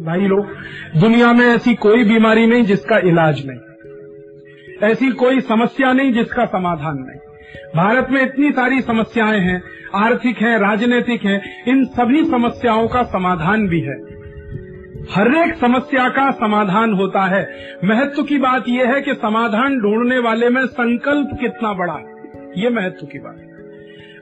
भाई लोग, दुनिया में ऐसी कोई बीमारी नहीं जिसका इलाज नहीं। ऐसी कोई समस्या नहीं जिसका समाधान नहीं। भारत में इतनी सारी समस्याएँ हैं, आर्थिक हैं, राजनीतिक हैं, इन सभी समस्याओं का समाधान भी है। हर एक समस्या का समाधान होता है। महत्व की बात यह है कि समाधान ढूँढने वाले में संकल्प कितना बड़ा है। ये महत्व की बात है।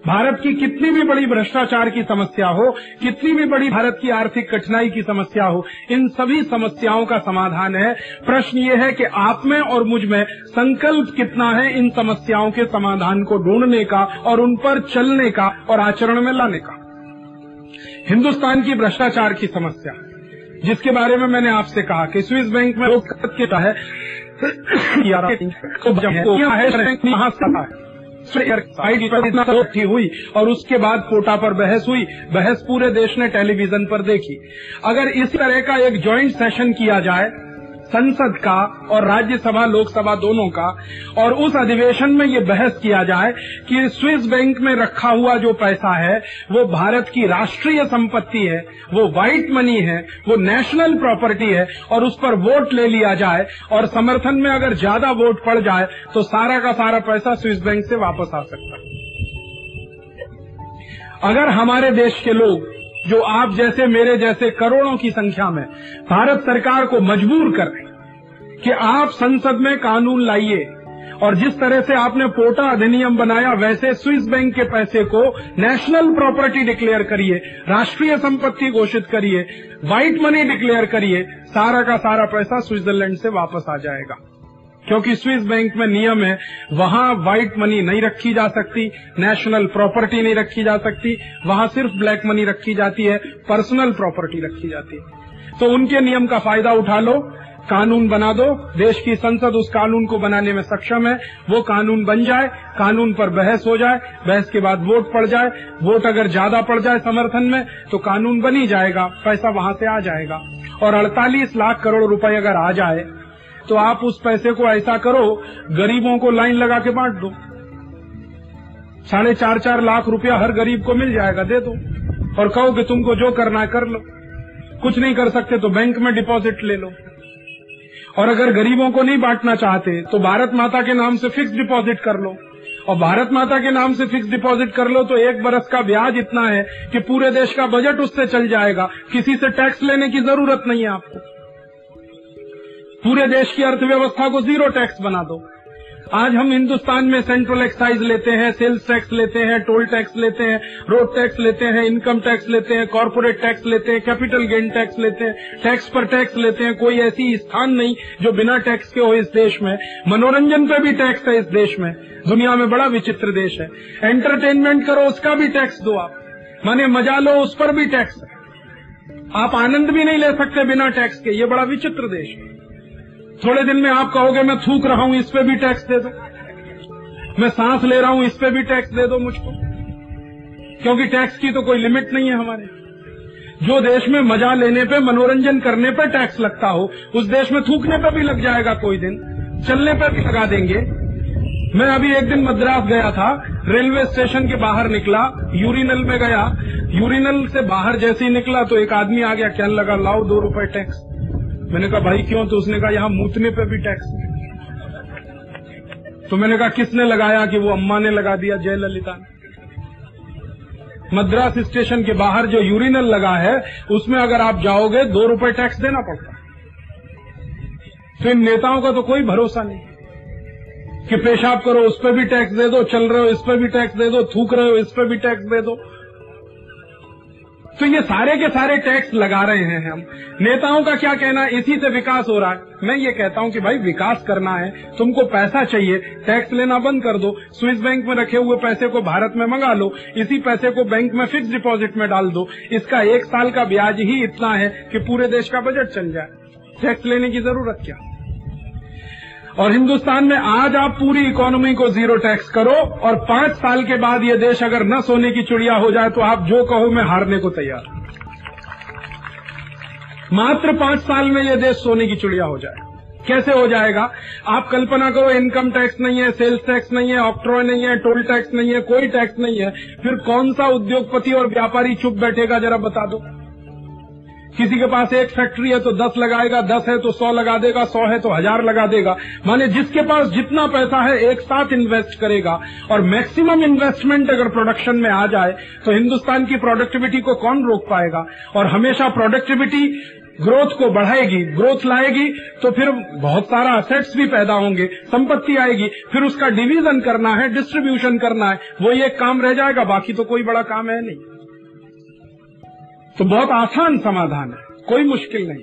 भारत की कितनी भी बड़ी भ्रष्टाचार की समस्या हो कितनी भी बड़ी भारत की आर्थिक कठिनाई की समस्या हो इन सभी समस्याओं का समाधान है। प्रश्न ये है कि आप में और मुझमें संकल्प कितना है इन समस्याओं के समाधान को ढूँढने का और उन पर चलने का और आचरण में लाने का? हिंदुस्तान की भ्रष्टाचार की समस्या जिसके बारे में मैंने आपसे कहा कि स्विस बैंक में लोग कहता है। हुई और उसके बाद कोटा पर बहस हुई। बहस पूरे देश ने टेलीविज़न पर देखी। अगर इस तरह का एक ज्वाइंट सेशन किया जाए संसद का और राज्यसभा, लोकसभा दोनों का। और उस अधिवेशन में ये बहस किया जाए कि स्विस बैंक में रखा हुआ जो पैसा है, वो भारत की राष्ट्रीय संपत्ति है, वो व्हाइट मनी है, वो नेशनल प्रॉपर्टी है, और उस पर वोट ले लिया जाए। और समर्थन में अगर ज़्यादा वोट पड़ जाए तो सारा का सारा पैसा स्विस बैंक से वापस आ सकता है। अगर हमारे देश के लोग जो आप जैसे मेरे जैसे करोड़ों की संख्या में भारत सरकार को मजबूर कर रहे कि आप संसद में कानून लाइए। और जिस तरह से आपने पोटा अधिनियम बनाया, वैसे स्विस बैंक के पैसे को नेशनल प्रॉपर्टी डिक्लेयर करिए, राष्ट्रीय संपत्ति घोषित करिए, व्हाइट मनी डिक्लेयर करिए, सारा का सारा पैसा स्विट्जरलैंड से वापस आ जाएगा। क्योंकि स्विस बैंक में नियम है, वहाँ व्हाइट मनी नहीं रखी जा सकती नेशनल प्रॉपर्टी नहीं रखी जा सकती, वहाँ सिर्फ़ ब्लैक मनी रखी जाती है पर्सनल प्रॉपर्टी रखी जाती है। तो उनके नियम का फ़ायदा उठा लो, कानून बना दो, देश की संसद उस कानून को बनाने में सक्षम है, वो कानून बन जाए, कानून पर बहस हो जाए, बहस के बाद वोट पड़ जाए, वोट अगर ज़्यादा पड़ जाए समर्थन में तो कानून बन ही जाएगा, पैसा वहाँ से आ जाएगा। और 48 लाख करोड़ रुपए अगर आ जाए तो आप उस पैसे को ऐसा करो, गरीबों को लाइन लगा के बांट दो। साढ़े चार चार लाख रुपया हर गरीब को मिल जाएगा, दे दो। और कहो कि तुमको जो करना है कर लो। कुछ नहीं कर सकते तो बैंक में डिपॉजिट ले लो। और अगर गरीबों को नहीं बांटना चाहते तो भारत माता के नाम से फिक्स डिपॉजिट कर लो। और भारत माता के नाम से फिक्स डिपॉजिट कर लो तो एक बरस का ब्याज इतना है कि पूरे देश का बजट उससे चल जाएगा। किसी से टैक्स लेने की ज़रूरत नहीं है आपको। पूरे देश की अर्थव्यवस्था को ज़ीरो टैक्स बना दो। आज हम हिंदुस्तान में सेंट्रल एक्साइज लेते हैं सेल्स टैक्स लेते हैं टोल टैक्स लेते हैं रोड टैक्स लेते हैं इनकम टैक्स लेते हैं कॉरपोरेट टैक्स लेते हैं कैपिटल गेन टैक्स लेते हैं टैक्स पर टैक्स लेते हैं। कोई ऐसी स्थान नहीं जो बिना टैक्स के हो इस देश में। मनोरंजन पे भी टैक्स है इस देश में। दुनिया में बड़ा विचित्र देश है। एंटरटेनमेंट करो, उसका भी टैक्स दो आप। माने मज़ा लो, उस पर भी टैक्स आप आनंद भी नहीं ले सकते बिना टैक्स के। ये बड़ा विचित्र देश है। थोड़े दिन में आप कहोगे, मैं थूक रहा हूँ, इस पे भी टैक्स दे दो। मैं सांस ले रहा हूँ, इस पे भी टैक्स दे दो मुझको। क्योंकि टैक्स की तो कोई लिमिट नहीं है हमारे। जो देश में मज़ा लेने पे, मनोरंजन करने पे टैक्स लगता हो, उस देश में थूकने पे भी लग जाएगा कोई दिन। चलने पे भी लगा देंगे। मैं अभी एक दिन मद्रास गया था, रेलवे स्टेशन के बाहर निकला यूरिनल में गया। यूरिनल से बाहर जैसे ही निकला तो एक आदमी आ गया, कहने लगा, लाओ दो रुपए टैक्स मैंने कहा, भाई, क्यों? तो उसने कहा, यहाँ मूतने पे भी टैक्स तो मैंने कहा, किसने लगाया कि वो अम्मा ने लगा दिया जयललिता ने? मद्रास स्टेशन के बाहर जो यूरिनल लगा है, उसमें अगर आप जाओगे, दो रुपए टैक्स देना पड़ता तो इन नेताओं का तो कोई भरोसा नहीं। कि पेशाब करो, उस पर भी टैक्स दे दो, चल रहे हो, इस पर भी टैक्स दे दो, थूक रहे हो, इस पर भी टैक्स दे दो। तो ये सारे के सारे टैक्स लगा रहे हैं हम। नेताओं का क्या कहना है? इसी से विकास हो रहा है। मैं ये कहता हूँ कि भाई, विकास करना है। तुमको पैसा चाहिए। टैक्स लेना बंद कर दो। स्विस बैंक में रखे हुए पैसे को भारत में मंगा लो। इसी पैसे को बैंक में फिक्स डिपॉजिट में डाल दो। इसका एक साल का ब्याज ही इतना है कि पूरे देश का बजट चल जाए। टैक्स लेने की ज़रूरत क्या? और हिंदुस्तान में आज आप पूरी इकोनॉमी को ज़ीरो टैक्स करो और पाँच साल के बाद ये देश अगर न सोने की चिड़िया हो जाए तो आप जो कहो मैं हारने को तैयार मात्र पाँच साल में ये देश सोने की चिड़िया हो जाए। कैसे हो जाएगा? आप कल्पना करो इनकम टैक्स नहीं है सेल्स टैक्स नहीं है ऑक्ट्रॉय नहीं है टोल टैक्स नहीं है, कोई टैक्स नहीं है। फिर कौन सा उद्योगपति और व्यापारी चुप बैठेगा? जरा बता दो। किसी के पास एक फैक्ट्री है तो दस लगाएगा, दस है तो सौ लगा देगा, सौ है तो हज़ार लगा देगा। माने जिसके पास जितना पैसा है, एक साथ इन्वेस्ट करेगा। और मैक्सिमम इन्वेस्टमेंट अगर प्रोडक्शन में आ जाए तो हिंदुस्तान की प्रोडक्टिविटी को कौन रोक पाएगा? और हमेशा प्रोडक्टिविटी ग्रोथ को बढ़ाएगी ग्रोथ लाएगी तो फिर बहुत सारा असेट्स भी पैदा होंगे, संपत्ति आएगी। फिर उसका डिवीज़न करना है डिस्ट्रीब्यूशन करना है, वो ये काम रह जाएगा, बाकी तो कोई बड़ा काम है नहीं। तो बहुत आसान समाधान है, कोई मुश्किल नहीं।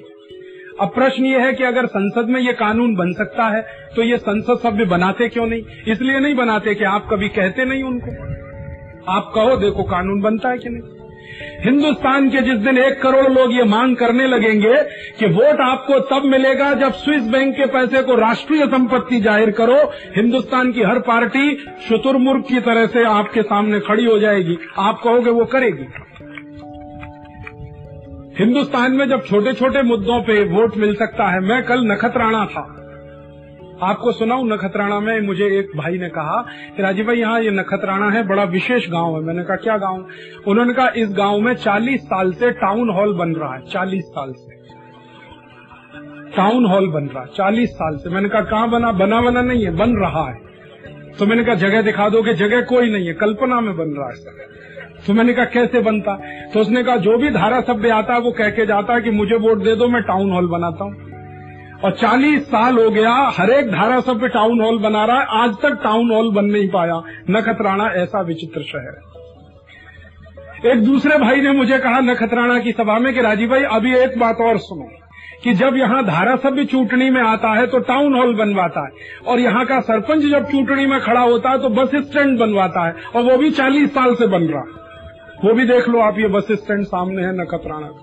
अब प्रश्न ये है कि अगर संसद में ये कानून बन सकता है तो ये संसद सभ्य बनाते क्यों नहीं? इसलिए नहीं बनाते कि आप कभी कहते नहीं उनको। आप कहो, देखो कानून बनता है कि नहीं? हिंदुस्तान के जिस दिन एक करोड़ लोग ये मांग करने लगेंगे कि वोट आपको तब मिलेगा जब स्विस बैंक के पैसे को राष्ट्रीय संपत्ति ज़ाहिर करो, हिंदुस्तान की हर पार्टी शुतुरमुर्ग की तरह से आपके सामने खड़ी हो जाएगी। आप कहोगे वो करेगी। हिंदुस्तान में जब छोटे छोटे मुद्दों पे वोट मिल सकता है, मैं कल नखतराना था। आपको सुनाऊ नखतराना में मुझे एक भाई ने कहा कि राजीव भाई, यहाँ ये नखतराना है, बड़ा विशेष गाँव है। मैंने कहा, क्या गाँव? उन्होंने कहा, इस गाँव में 40 साल से टाउन हॉल बन रहा है 40 साल से। टाउन हॉल बन रहा है 40 साल से। मैंने कहा, कहाँ बना? बना बना नहीं है, बन रहा है। तो मैंने कहा, जगह दिखा दो कि जगह कोई नहीं है, कल्पना में बन रहा है तो मैंने कहा, कैसे बनता? तो उसने कहा, जो भी धारा सभ्य आता है, वो कह के जाता है कि मुझे वोट दे दो, मैं टाउन हॉल बनाता हूँ। और 40 साल हो गया, हर एक धारा सभ्य टाउन हॉल बना रहा है। आज तक टाउन हॉल बन नहीं पाया। नखतराना ऐसा विचित्र शहर है। एक दूसरे भाई ने मुझे कहा नखतराना की सभा में, कि राजीव भाई, अभी एक बात और सुनो, कि जब यहाँ धारा सभ्य चूटनी में आता है तो टाउन हॉल बनवाता है। और यहाँ का सरपंच जब चूटनी में खड़ा होता है तो बस स्टैंड बनवाता है। और वो भी चालीस साल से बन रहा वो भी देख लो, आप ये बस स्टैंड सामने है नखतराना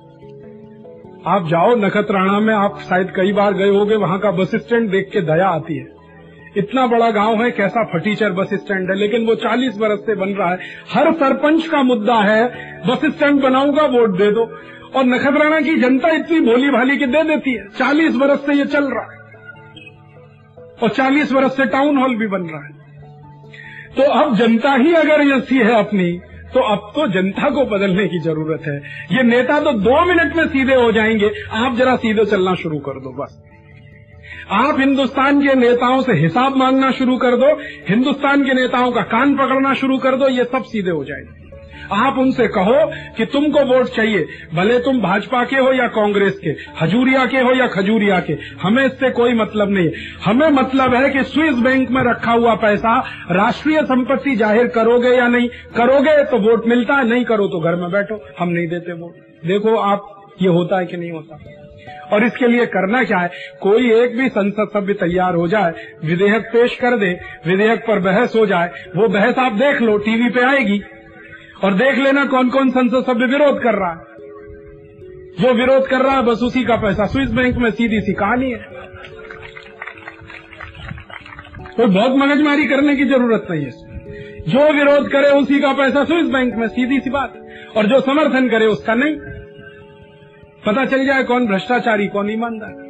आप जाओ नखतराना में, आप शायद कई बार गए होगे, वहाँ का बस स्टैंड देख के दया आती है। इतना बड़ा गाँव है, कैसा फटीचर बस स्टैंड है, लेकिन वो 40 बरस से बन रहा है। हर सरपंच का मुद्दा है, बस स्टैंड बनाऊँगा, वोट दे दो। और नखतराना की जनता इतनी भोली भाली की दे देती है। 40 बरस से ये चल रहा है। और 40 बरस से टाउन हॉल भी बन रहा है। तो अब जनता ही अगर ऐसी है अपनी तो अब तो जनता को बदलने की ज़रूरत है। ये नेता तो दो मिनट में सीधे हो जाएँगे। आप जरा सीधे चलना शुरू कर दो, बस। आप हिंदुस्तान के नेताओं से हिसाब मांगना शुरू कर दो। हिंदुस्तान के नेताओं का कान पकड़ना शुरू कर दो। ये सब सीधे हो जाएँगे। आप उनसे कहो कि तुमको वोट चाहिए। भले तुम भाजपा के हो या कांग्रेस के हजूरिया के हो या खजूरिया के, हमें इससे कोई मतलब नहीं। हमें मतलब है कि स्विस बैंक में रखा हुआ पैसा राष्ट्रीय संपत्ति ज़ाहिर करोगे या नहीं? करोगे तो वोट मिलता है, नहीं करो तो घर में बैठो। हम नहीं देते वोट। देखो, आप, ये होता है कि नहीं होता। और इसके लिए करना क्या है? कोई एक भी संसद सभ्य तैयार हो जाए, विधेयक पेश कर दे, विधेयक पर बहस हो जाए, वो बहस आप देख लो, टीवी पे आएगी। और देख लेना कौन कौन संसद सभ्य विरोध कर रहा है। जो विरोध कर रहा है, बस उसी का पैसा। स्विस बैंक में सीधी सी कहानी है। कोई बहुत मगजमारी करने की ज़रूरत नहीं है जो विरोध करे, उसी का पैसा स्विस बैंक में, सीधी सी बात। और जो समर्थन करे, उसका नहीं। पता चल जाए कौन भ्रष्टाचारी, कौन ईमानदार।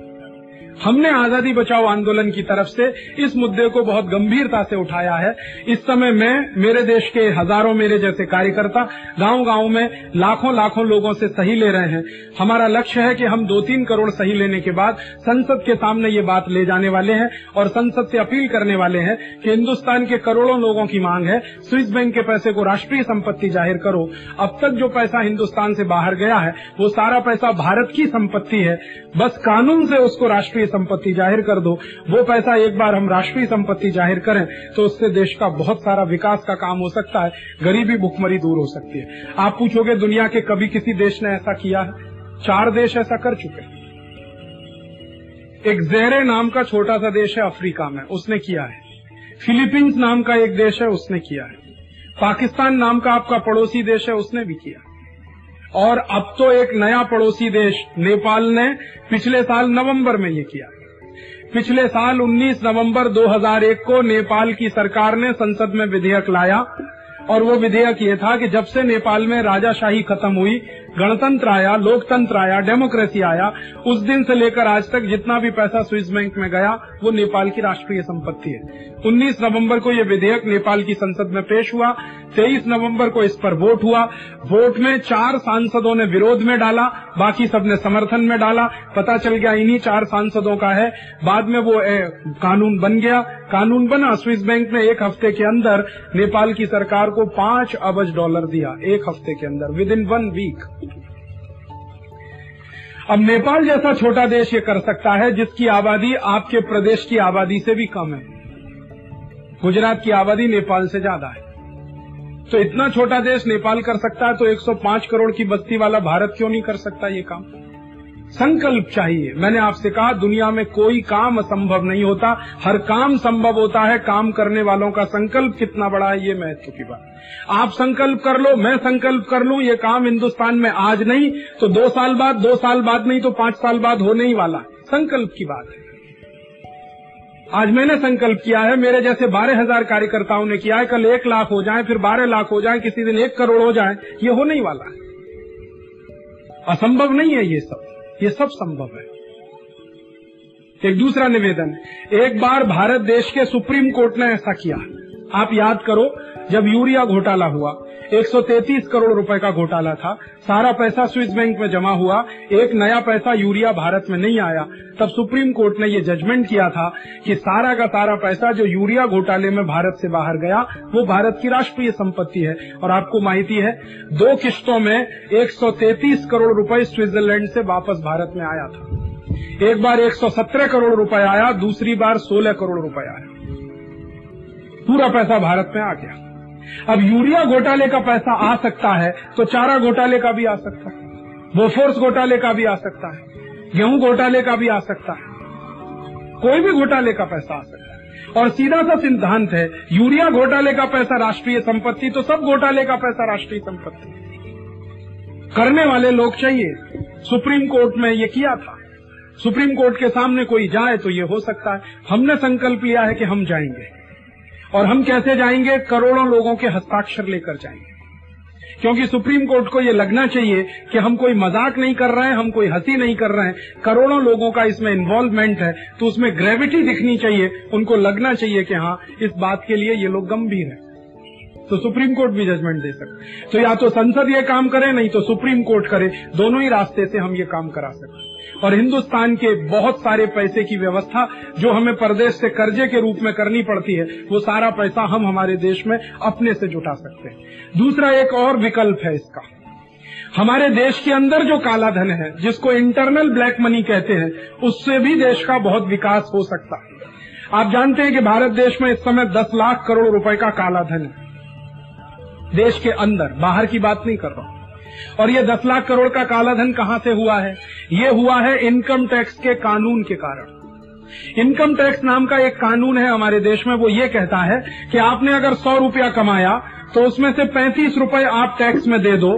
हमने आज़ादी बचाओ आंदोलन की तरफ़ से इस मुद्दे को बहुत गंभीरता से उठाया है। इस समय मैं, मेरे देश के हज़ारों मेरे जैसे कार्यकर्ता गाँव गाँव में लाखों लाखों लोगों से सही ले रहे हैं। हमारा लक्ष्य है कि हम दो तीन करोड़ सही लेने के बाद संसद के सामने ये बात ले जाने वाले हैं और संसद से अपील करने वाले हैं कि हिंदुस्तान के करोड़ों लोगों की मांग है, स्विस बैंक के पैसे को राष्ट्रीय संपत्ति ज़ाहिर करो। अब तक जो पैसा हिंदुस्तान से बाहर गया है, वो सारा पैसा भारत की संपत्ति है। बस कानून से उसको राष्ट्रीय संपत्ति ज़ाहिर कर दो, वो पैसा एक बार हम राष्ट्रीय संपत्ति ज़ाहिर करें तो उससे देश का बहुत सारा विकास का काम हो सकता है, गरीबी भुखमरी दूर हो सकती है। आप पूछोगे, दुनिया के कभी किसी देश ने ऐसा किया है? चार देश ऐसा कर चुके हैं। एक जेरे नाम का छोटा सा देश है अफ्रीका में, उसने किया है। फिलीपींस नाम का एक देश है, उसने किया है। पाकिस्तान नाम का आपका पड़ोसी देश है, उसने भी किया और अब तो एक नया पड़ोसी देश, नेपाल ने पिछले साल नवंबर में ये किया। पिछले साल 19 नवंबर 2001 को नेपाल की सरकार ने संसद में विधेयक लाया, और वो विधेयक ये था कि जब से नेपाल में राजाशाही खत्म हुई गणतंत्र आया लोकतंत्र आया डेमोक्रेसी आया उस दिन से लेकर आज तक जितना भी पैसा स्विस बैंक में गया वो नेपाल की राष्ट्रीय संपत्ति है। 19 नवंबर को ये विधेयक नेपाल की संसद में पेश हुआ 23 नवंबर को इस पर वोट हुआ वोट में चार सांसदों ने विरोध में डाला बाकी सबने समर्थन में डाला पता चल गया इन्हीं चार सांसदों का है बाद में वो ए, कानून बन गया। कानून बना स्विस बैंक ने एक हफ़्ते के अंदर नेपाल की सरकार को पाँच अबज डॉलर दिया एक हफ़्ते के अंदर विद इन वन वीक। अब नेपाल जैसा छोटा देश ये कर सकता है, जिसकी आबादी आपके प्रदेश की आबादी से भी कम है। गुजरात की आबादी नेपाल से ज़्यादा है। तो इतना छोटा देश नेपाल कर सकता है तो 105 करोड़ की बस्ती वाला भारत क्यों नहीं कर सकता ये काम? संकल्प चाहिए। मैंने आपसे कहा, दुनिया में कोई काम असंभव नहीं होता। हर काम संभव होता है। काम करने वालों का संकल्प कितना बड़ा है, ये महत्व की बात। आप संकल्प कर लो, मैं संकल्प कर लूँ, ये काम हिंदुस्तान में आज नहीं तो दो साल बाद, दो साल बाद नहीं तो पाँच साल बाद होने ही वाला है। संकल्प की बात है। आज मैंने संकल्प किया है, मेरे जैसे बारह हज़ार कार्यकर्ताओं ने किया है, कल एक लाख हो जाए, फिर बारह लाख हो जाए, किसी दिन एक करोड़ हो जाए, ये होने ही वाला है। असंभव नहीं है ये सब। ये सब संभव है। एक दूसरा निवेदन, एक बार भारत देश के सुप्रीम कोर्ट ने ऐसा किया। आप याद करो, जब यूरिया घोटाला हुआ 133 करोड़ रुपए का घोटाला था। सारा पैसा स्विस बैंक में जमा हुआ। एक नया पैसा यूरिया भारत में नहीं आया। तब सुप्रीम कोर्ट ने ये जजमेंट किया था कि सारा का सारा पैसा जो यूरिया घोटाले में भारत से बाहर गया, वो भारत की राष्ट्रीय संपत्ति है। और आपको माहिती है, दो किश्तों में 133 करोड़ रुपए स्विट्जरलैंड से वापस भारत में आया था। एक बार 117 करोड़ रुपए आया, दूसरी बार 16 करोड़ रुपए आया। पूरा पैसा भारत में आ गया। अब यूरिया घोटाले का पैसा आ सकता है तो चारा घोटाले का भी आ सकता है, बोफोर्स घोटाले का भी आ सकता है, गेहूँ घोटाले का भी आ सकता है, कोई भी घोटाले का पैसा आ सकता है। और सीधा सा सिद्धांत है, यूरिया घोटाले का पैसा राष्ट्रीय संपत्ति तो सब घोटाले का पैसा राष्ट्रीय संपत्ति। करने वाले लोग चाहिए। सुप्रीम कोर्ट में ये किया था। सुप्रीम कोर्ट के सामने कोई जाए तो ये हो सकता है। हमने संकल्प लिया है कि हम जाएँगे। और हम कैसे जाएँगे? करोड़ों लोगों के हस्ताक्षर लेकर जाएँगे। क्योंकि सुप्रीम कोर्ट को ये लगना चाहिए कि हम कोई मज़ाक नहीं कर रहे हैं, हम कोई हँसी नहीं कर रहे हैं। करोड़ों लोगों का इसमें इन्वॉल्वमेंट है तो उसमें ग्रेविटी दिखनी चाहिए। उनको लगना चाहिए कि हाँ इस बात के लिए ये लोग गंभीर हैं। तो सुप्रीम कोर्ट भी जजमेंट दे सकते तो या तो संसद ये काम करे, नहीं तो सुप्रीम कोर्ट करे। दोनों ही रास्ते से हम ये काम करा सकते और हिंदुस्तान के बहुत सारे पैसे की व्यवस्था जो हमें प्रदेश से कर्जे के रूप में करनी पड़ती है, वो सारा पैसा हम हमारे देश में अपने से जुटा सकते हैं। दूसरा एक और विकल्प है इसका। हमारे देश के अंदर जो काला धन है, जिसको इंटरनल ब्लैक मनी कहते हैं, उससे भी देश का बहुत विकास हो सकता है। आप जानते हैं कि भारत देश में इस समय दस लाख करोड़ रुपए का काला धन है। देश के अंदर, बाहर की बात नहीं कर रहा और ये दस लाख करोड़ का कालाधन कहाँ से हुआ है? ये हुआ है इनकम टैक्स के कानून के कारण। इनकम टैक्स नाम का एक कानून है हमारे देश में, वो ये कहता है कि आपने अगर सौ रुपया कमाया तो उसमें से पैंतीस रुपए आप टैक्स में दे दो।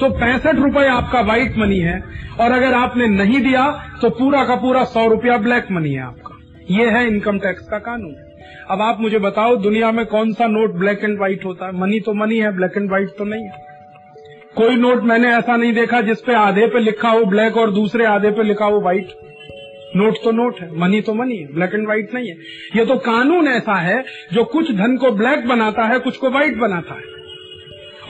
तो पैंसठ रुपए आपका व्हाइट मनी है, और अगर आपने नहीं दिया तो पूरा का पूरा सौ रुपया ब्लैक मनी है आपका। ये है इनकम टैक्स का कानून। अब आप मुझे बताओ, दुनिया में कौन सा नोट ब्लैक एंड व्हाइट होता है? मनी तो मनी है ब्लैक एंड व्हाइट तो नहीं है। कोई नोट मैंने ऐसा नहीं देखा जिसपे आधे पे लिखा हो ब्लैक और दूसरे आधे पे लिखा हो व्हाइट। नोट तो नोट है, मनी तो मनी है, ब्लैक एंड व्हाइट नहीं है। ये तो कानून ऐसा है, जो कुछ धन को ब्लैक बनाता है, कुछ को व्हाइट बनाता है।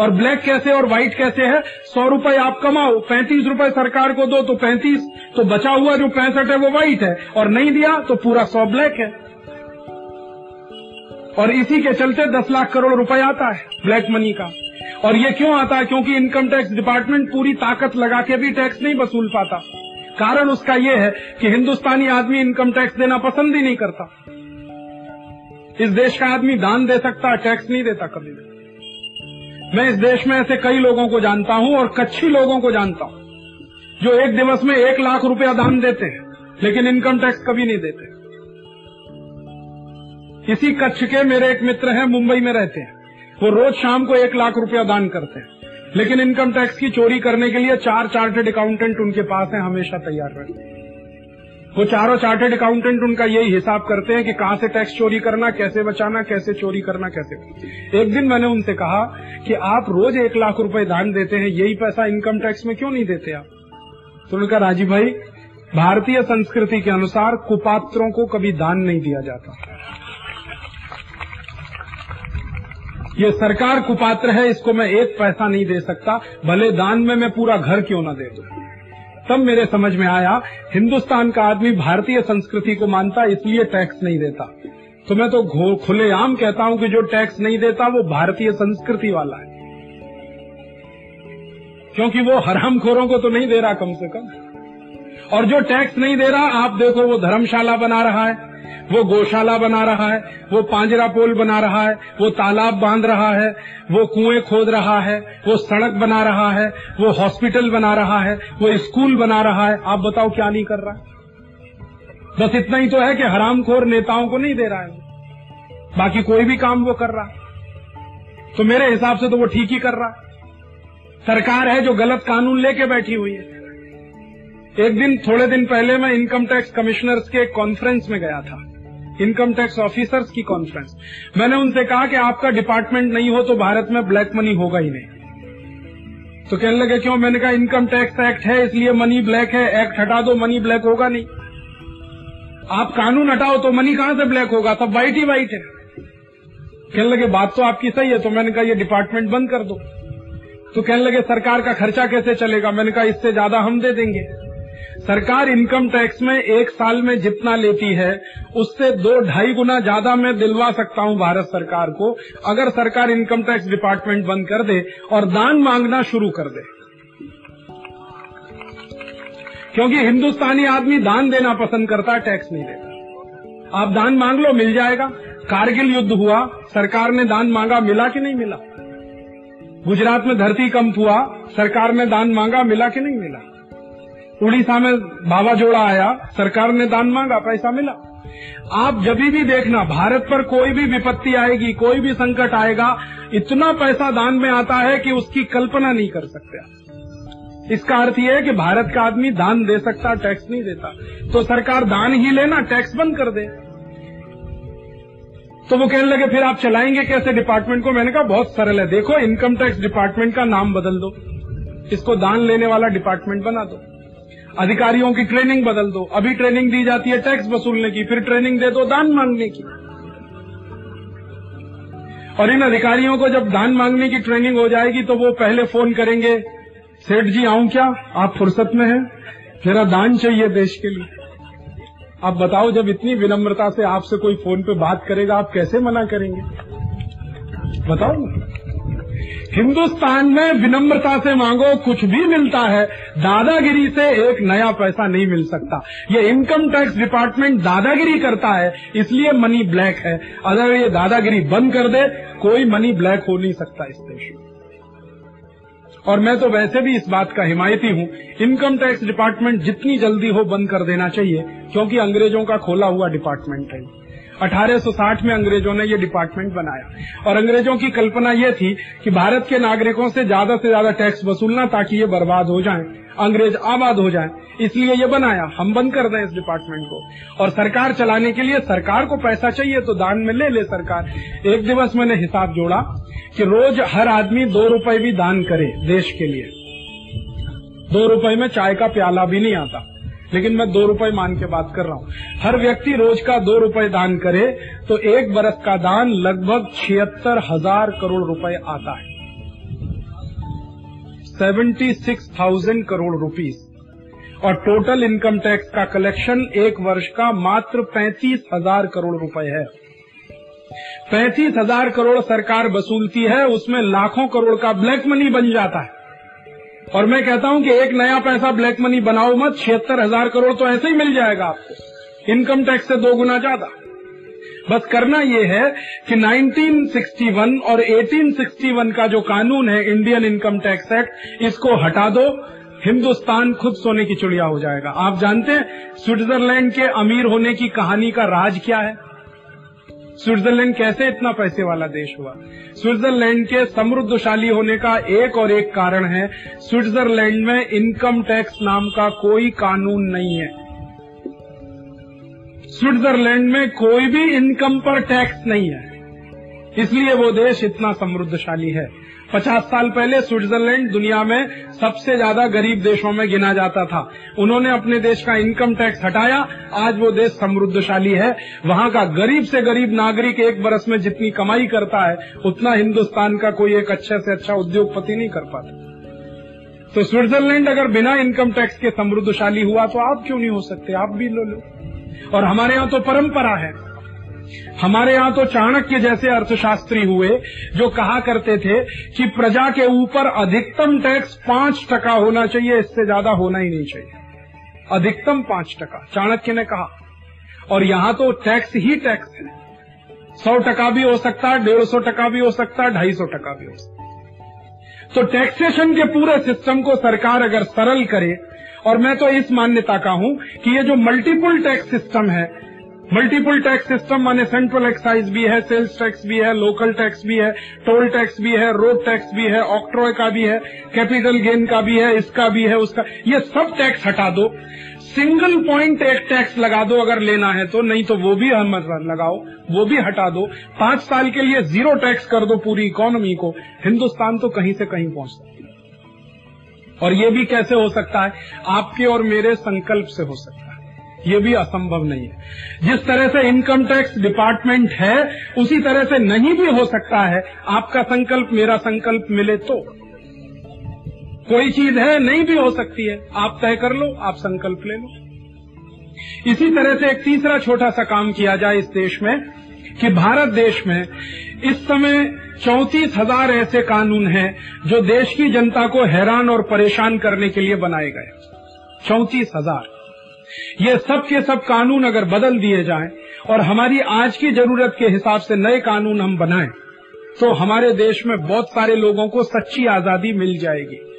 और ब्लैक कैसे और व्हाइट कैसे है? सौ रुपए आप कमाओ, पैंतीस रुपए सरकार को दो तो पैंतीस तो बचा हुआ जो पैंसठ है वो व्हाइट है। और नहीं दिया तो पूरा सौ ब्लैक है। और इसी के चलते दस लाख करोड़ रुपए आता है, ब्लैक मनी का। और ये क्यों आता है? क्योंकि इनकम टैक्स डिपार्टमेंट पूरी ताकत लगा के भी टैक्स नहीं वसूल पाता। कारण उसका ये है कि हिंदुस्तानी आदमी इनकम टैक्स देना पसंद ही नहीं करता। इस देश का आदमी दान दे सकता टैक्स नहीं देता कभी भी। मैं इस देश में ऐसे कई लोगों को जानता हूँ और कच्छी लोगों को जानता हूँ, जो एक दिवस में एक लाख रुपया दान देते हैं, लेकिन इनकम टैक्स कभी नहीं देते। इसी कच्छ के मेरे एक मित्र हैं, मुंबई में रहते हैं। वो रोज शाम को एक लाख रुपया दान करते हैं। लेकिन इनकम टैक्स की चोरी करने के लिए चार चार्टेड अकाउंटेंट उनके पास हैं, हमेशा तैयार रहते वो चारों चार्टेड अकाउंटेंट उनका यही हिसाब करते हैं कि कहाँ से टैक्स चोरी करना, कैसे बचाना, कैसे चोरी करना, कैसे एक दिन मैंने उनसे कहा कि आप रोज एक लाख रुपए दान देते हैं, यही पैसा इनकम टैक्स में क्यों नहीं देते आप? तो उन्होंने कहा, राजीव भाई, भारतीय संस्कृति के अनुसार कुपात्रों को कभी दान नहीं दिया जाता। ये सरकार कुपात्र है, इसको मैं एक पैसा नहीं दे सकता। भले दान में मैं पूरा घर क्यों ना दे दू? तब मेरे समझ में आया, हिंदुस्तान का आदमी भारतीय संस्कृति को मानता, इसलिए टैक्स नहीं देता। तो मैं तो खुलेआम कहता हूँ कि जो टैक्स नहीं देता, वो भारतीय संस्कृति वाला है। क्योंकि वो हरामखोरों को तो नहीं दे रहा कम से कम। और जो टैक्स नहीं दे रहा, आप देखो, वो धर्मशाला बना रहा है। वो गौशाला बना रहा है, वो पांजरा पोल बना रहा है, वो तालाब बाँध रहा है, वो कुएँ खोद रहा है, वो सड़क बना रहा है, वो हॉस्पिटल बना रहा है, वो स्कूल बना रहा है। आप बताओ क्या नहीं कर रहा? है बस इतना ही तो है कि हरामखोर नेताओं को नहीं दे रहा है। बाकी कोई भी काम वो कर रहा। है तो मेरे हिसाब से तो वो ठीक ही कर रहा। है सरकार है जो गलत कानून लेके बैठी हुई है। एक दिन, थोड़े दिन पहले मैं इनकम टैक्स कमिश्नर्स के कॉन्फ्रेंस में गया था। इनकम टैक्स ऑफिसर्स की कॉन्फ्रेंस मैंने उनसे कहा कि आपका डिपार्टमेंट नहीं हो तो भारत में ब्लैक मनी होगा ही नहीं। तो कहने लगे, क्यों? मैंने कहा इनकम टैक्स एक्ट है, इसलिए मनी ब्लैक है। एक्ट हटा दो मनी ब्लैक होगा नहीं। आप कानून हटाओ तो मनी कहाँ से ब्लैक होगा? सब व्हाइट ही व्हाइट है। कहने लगे, बात तो आपकी सही है। तो मैंने कहा, ये डिपार्टमेंट बंद कर दो। तो कहने लगे, सरकार का खर्चा कैसे चलेगा? मैंने कहा, इससे ज़्यादा हम दे देंगे। सरकार इनकम टैक्स में एक साल में जितना लेती है, उससे दो ढाई गुना ज़्यादा मैं दिलवा सकता हूँ भारत सरकार को, अगर सरकार इनकम टैक्स डिपार्टमेंट बंद कर दे और दान मांगना शुरू कर दे। क्योंकि हिंदुस्तानी आदमी दान देना पसंद करता है, टैक्स नहीं देता। आप दान मांग लो, मिल जाएगा। कारगिल युद्ध हुआ, सरकार ने दान मांगा, मिला कि नहीं मिला? गुजरात में धरती कंप हुआ, सरकार ने दान मांगा, मिला कि नहीं मिला? उड़ीसा में बाबा जोड़ा आया, सरकार ने दान मांगा, पैसा मिला। आप जब भी देखना, भारत पर कोई भी विपत्ति आएगी, कोई भी संकट आएगा, इतना पैसा दान में आता है कि उसकी कल्पना नहीं कर सकते इसका अर्थ यह है कि भारत का आदमी दान दे सकता, टैक्स नहीं देता। तो सरकार दान ही लेना, टैक्स बंद कर दे। तो वो कहने लगे, फिर आप चलाएँगे कैसे डिपार्टमेंट को? मैंने कहा, बहुत सरल है। देखो, इनकम टैक्स डिपार्टमेंट का नाम बदल दो। इसको दान लेने वाला डिपार्टमेंट बना दो। अधिकारियों की ट्रेनिंग बदल दो। अभी ट्रेनिंग दी जाती है टैक्स वसूलने की, फिर ट्रेनिंग दे दो दान मांगने की। और इन अधिकारियों को जब दान मांगने की ट्रेनिंग हो जाएगी तो वो पहले फ़ोन करेंगे, सेठ जी, आऊँ क्या? आप फुर्सत में हैं? मेरा दान चाहिए देश के लिए। आप बताओ, जब इतनी विनम्रता से आपसे कोई फ़ोन पे बात करेगा, आप कैसे मना करेंगे? बताओ हिंदुस्तान में विनम्रता से मांगो, कुछ भी मिलता है, दादागिरी से एक नया पैसा नहीं मिल सकता। ये इनकम टैक्स डिपार्टमेंट दादागिरी करता है, इसलिए मनी ब्लैक है। अगर ये दादागिरी बंद कर दे, कोई मनी ब्लैक हो नहीं सकता इस देश में। और मैं तो वैसे भी इस बात का हिमायती हूँ इनकम टैक्स डिपार्टमेंट जितनी जल्दी हो बंद कर देना चाहिए, क्योंकि अंग्रेज़ों का खोला हुआ डिपार्टमेंट है। 1860 में अंग्रेज़ों ने ये डिपार्टमेंट बनाया। और अंग्रेज़ों की कल्पना ये थी कि भारत के नागरिकों से ज़्यादा से ज़्यादा टैक्स वसूलना ताकि ये बर्बाद हो जाएँ, अंग्रेज़ आबाद हो जाएँ, इसलिए ये बनाया। हम बंद कर दें इस डिपार्टमेंट को। और सरकार चलाने के लिए सरकार को पैसा चाहिए तो दान में ले ले सरकार। एक दिवस मैंने हिसाब जोड़ा कि रोज हर आदमी दो रुपए भी दान करे देश के लिए। दो रुपए में चाय का प्याला भी नहीं आता। लेकिन मैं दो रुपए मान के बात कर रहा हूँ। हर व्यक्ति रोज का दो रुपए दान करे तो एक बरस का दान लगभग छिहत्तर हज़ार करोड़ रुपए आता है। Seventy six thousand crore rupees. और टोटल इनकम टैक्स का कलेक्शन एक वर्ष का मात्र पैंतीस हज़ार करोड़ रुपए है। पैंतीस हज़ार करोड़ सरकार वसूलती है, उसमें लाखों करोड़ का ब्लैक मनी बन जाता है। और मैं कहता हूँ कि एक नया पैसा ब्लैक मनी बनाओ मत, छिहत्तर हज़ार करोड़ तो ऐसे ही मिल जाएगा आपको। इनकम टैक्स से दो गुना ज़्यादा। बस करना यह है कि 1961 और 1861 का जो कानून है, इंडियन इनकम टैक्स एक्ट, इसको हटा दो। हिंदुस्तान खुद सोने की चिड़िया हो जाएगा। आप जानते हैं, स्विट्जरलैंड के अमीर होने की कहानी का राज क्या है? स्विट्जरलैंड कैसे इतना पैसे वाला देश हुआ? स्विट्जरलैंड के समृद्धशाली होने का एक और एक कारण है, स्विट्जरलैंड में इनकम टैक्स नाम का कोई कानून नहीं है। स्विट्जरलैंड में कोई भी इनकम पर टैक्स नहीं है। इसलिए वो देश इतना समृद्धशाली है। पचास साल पहले स्विट्जरलैंड दुनिया में सबसे ज़्यादा गरीब देशों में गिना जाता था। उन्होंने अपने देश का इनकम टैक्स हटाया, आज वो देश समृद्धशाली है। वहाँ का गरीब से गरीब नागरिक एक बरस में जितनी कमाई करता है, उतना हिंदुस्तान का कोई एक अच्छे से अच्छा उद्योगपति नहीं कर पाता। तो स्विट्जरलैंड अगर बिना इनकम टैक्स के समृद्धशाली हुआ तो आप क्यों नहीं हो सकते? आप भी लो लो। और हमारे यहाँ तो परंपरा है। हमारे यहाँ तो चाणक्य जैसे अर्थशास्त्री हुए, जो कहा करते थे कि प्रजा के ऊपर अधिकतम टैक्स पाँच टका होना चाहिए, इससे ज़्यादा होना ही नहीं चाहिए। अधिकतम पाँच टका, चाणक्य ने कहा। और यहाँ तो टैक्स ही टैक्स है। सौ टका भी हो सकता है, डेढ़ सौ टका भी हो सकता है, ढाई सौ टका भी हो सकता तो टैक्सेशन के पूरे सिस्टम को सरकार अगर सरल करे, और मैं तो इस मान्यता का हूँ कि ये जो मल्टीपल टैक्स सिस्टम है मल्टीपल टैक्स सिस्टम, माने सेंट्रल एक्साइज भी है, सेल्स टैक्स भी है, लोकल टैक्स भी है, टोल टैक्स भी है, रोड टैक्स भी है, ऑक्ट्रॉय का भी है, कैपिटल गेन का भी है, इसका भी है, उसका, ये सब टैक्स हटा दो। सिंगल पॉइंट एक टैक्स लगा दो अगर लेना है तो नहीं तो वो भी हम लगाओ, वो भी हटा दो। पाँच साल के लिए ज़ीरो टैक्स कर दो पूरी इकोनॉमी को, हिंदुस्तान तो कहीं से कहीं पहुँच सकती है। और ये भी कैसे हो सकता है? आपके और मेरे संकल्प से हो सकता है। ये भी असंभव नहीं है। जिस तरह से इनकम टैक्स डिपार्टमेंट है, उसी तरह से नहीं भी हो सकता है। आपका संकल्प, मेरा संकल्प मिले तो। कोई चीज़ है, नहीं भी हो सकती है। आप तय कर लो, आप संकल्प ले लो। इसी तरह से एक तीसरा छोटा सा काम किया जाए इस देश में, कि भारत देश में इस समय चौंतीस हज़ार ऐसे कानून हैं, जो देश की जनता को हैरान और परेशान करने के लिए बनाए गए। चौंतीस हज़ार। ये सब के सब कानून अगर बदल दिए जाए और हमारी आज की ज़रूरत के हिसाब से नए कानून हम बनाएँ तो हमारे देश में बहुत सारे लोगों को सच्ची आज़ादी मिल जाएगी।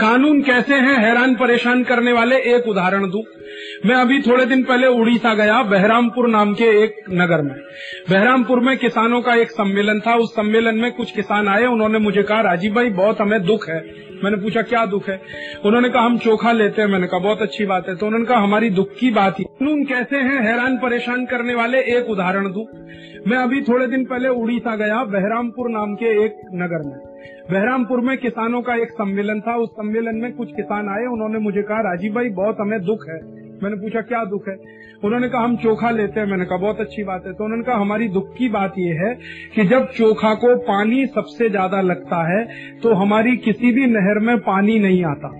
कानून कैसे हैं? हैरान परेशान करने वाले एक उदाहरण दू। मैं अभी थोड़े दिन पहले उड़ीसा गया, बहरामपुर नाम के एक नगर में। बहरामपुर में किसानों का एक सम्मेलन था। उस सम्मेलन में कुछ किसान आए, उन्होंने मुझे कहा, राजीव भाई, बहुत हमें दुख है। मैंने पूछा, क्या दुख है? उन्होंने कहा, हम चोखा लेते हैं। मैंने कहा, बहुत अच्छी बात है। तो उन्होंने कहा, हमारी दुख की बात ही कानून कैसे हैं? हैरान परेशान करने वाले एक उदाहरण दू। मैं अभी थोड़े दिन पहले उड़ीसा गया, बहरामपुर नाम के एक नगर में। बहरामपुर में किसानों का एक सम्मेलन था। उस सम्मेलन में कुछ किसान आए। उन्होंने मुझे कहा, राजीव भाई, बहुत हमें दुख है। मैंने पूछा, क्या दुख है? उन्होंने कहा, हम चोखा लेते हैं। मैंने कहा, बहुत अच्छी बात है। तो उन्होंने कहा, हमारी दुख की बात यह है कि जब चोखा को पानी सबसे ज़्यादा लगता है तो हमारी किसी भी नहर में पानी नहीं आता।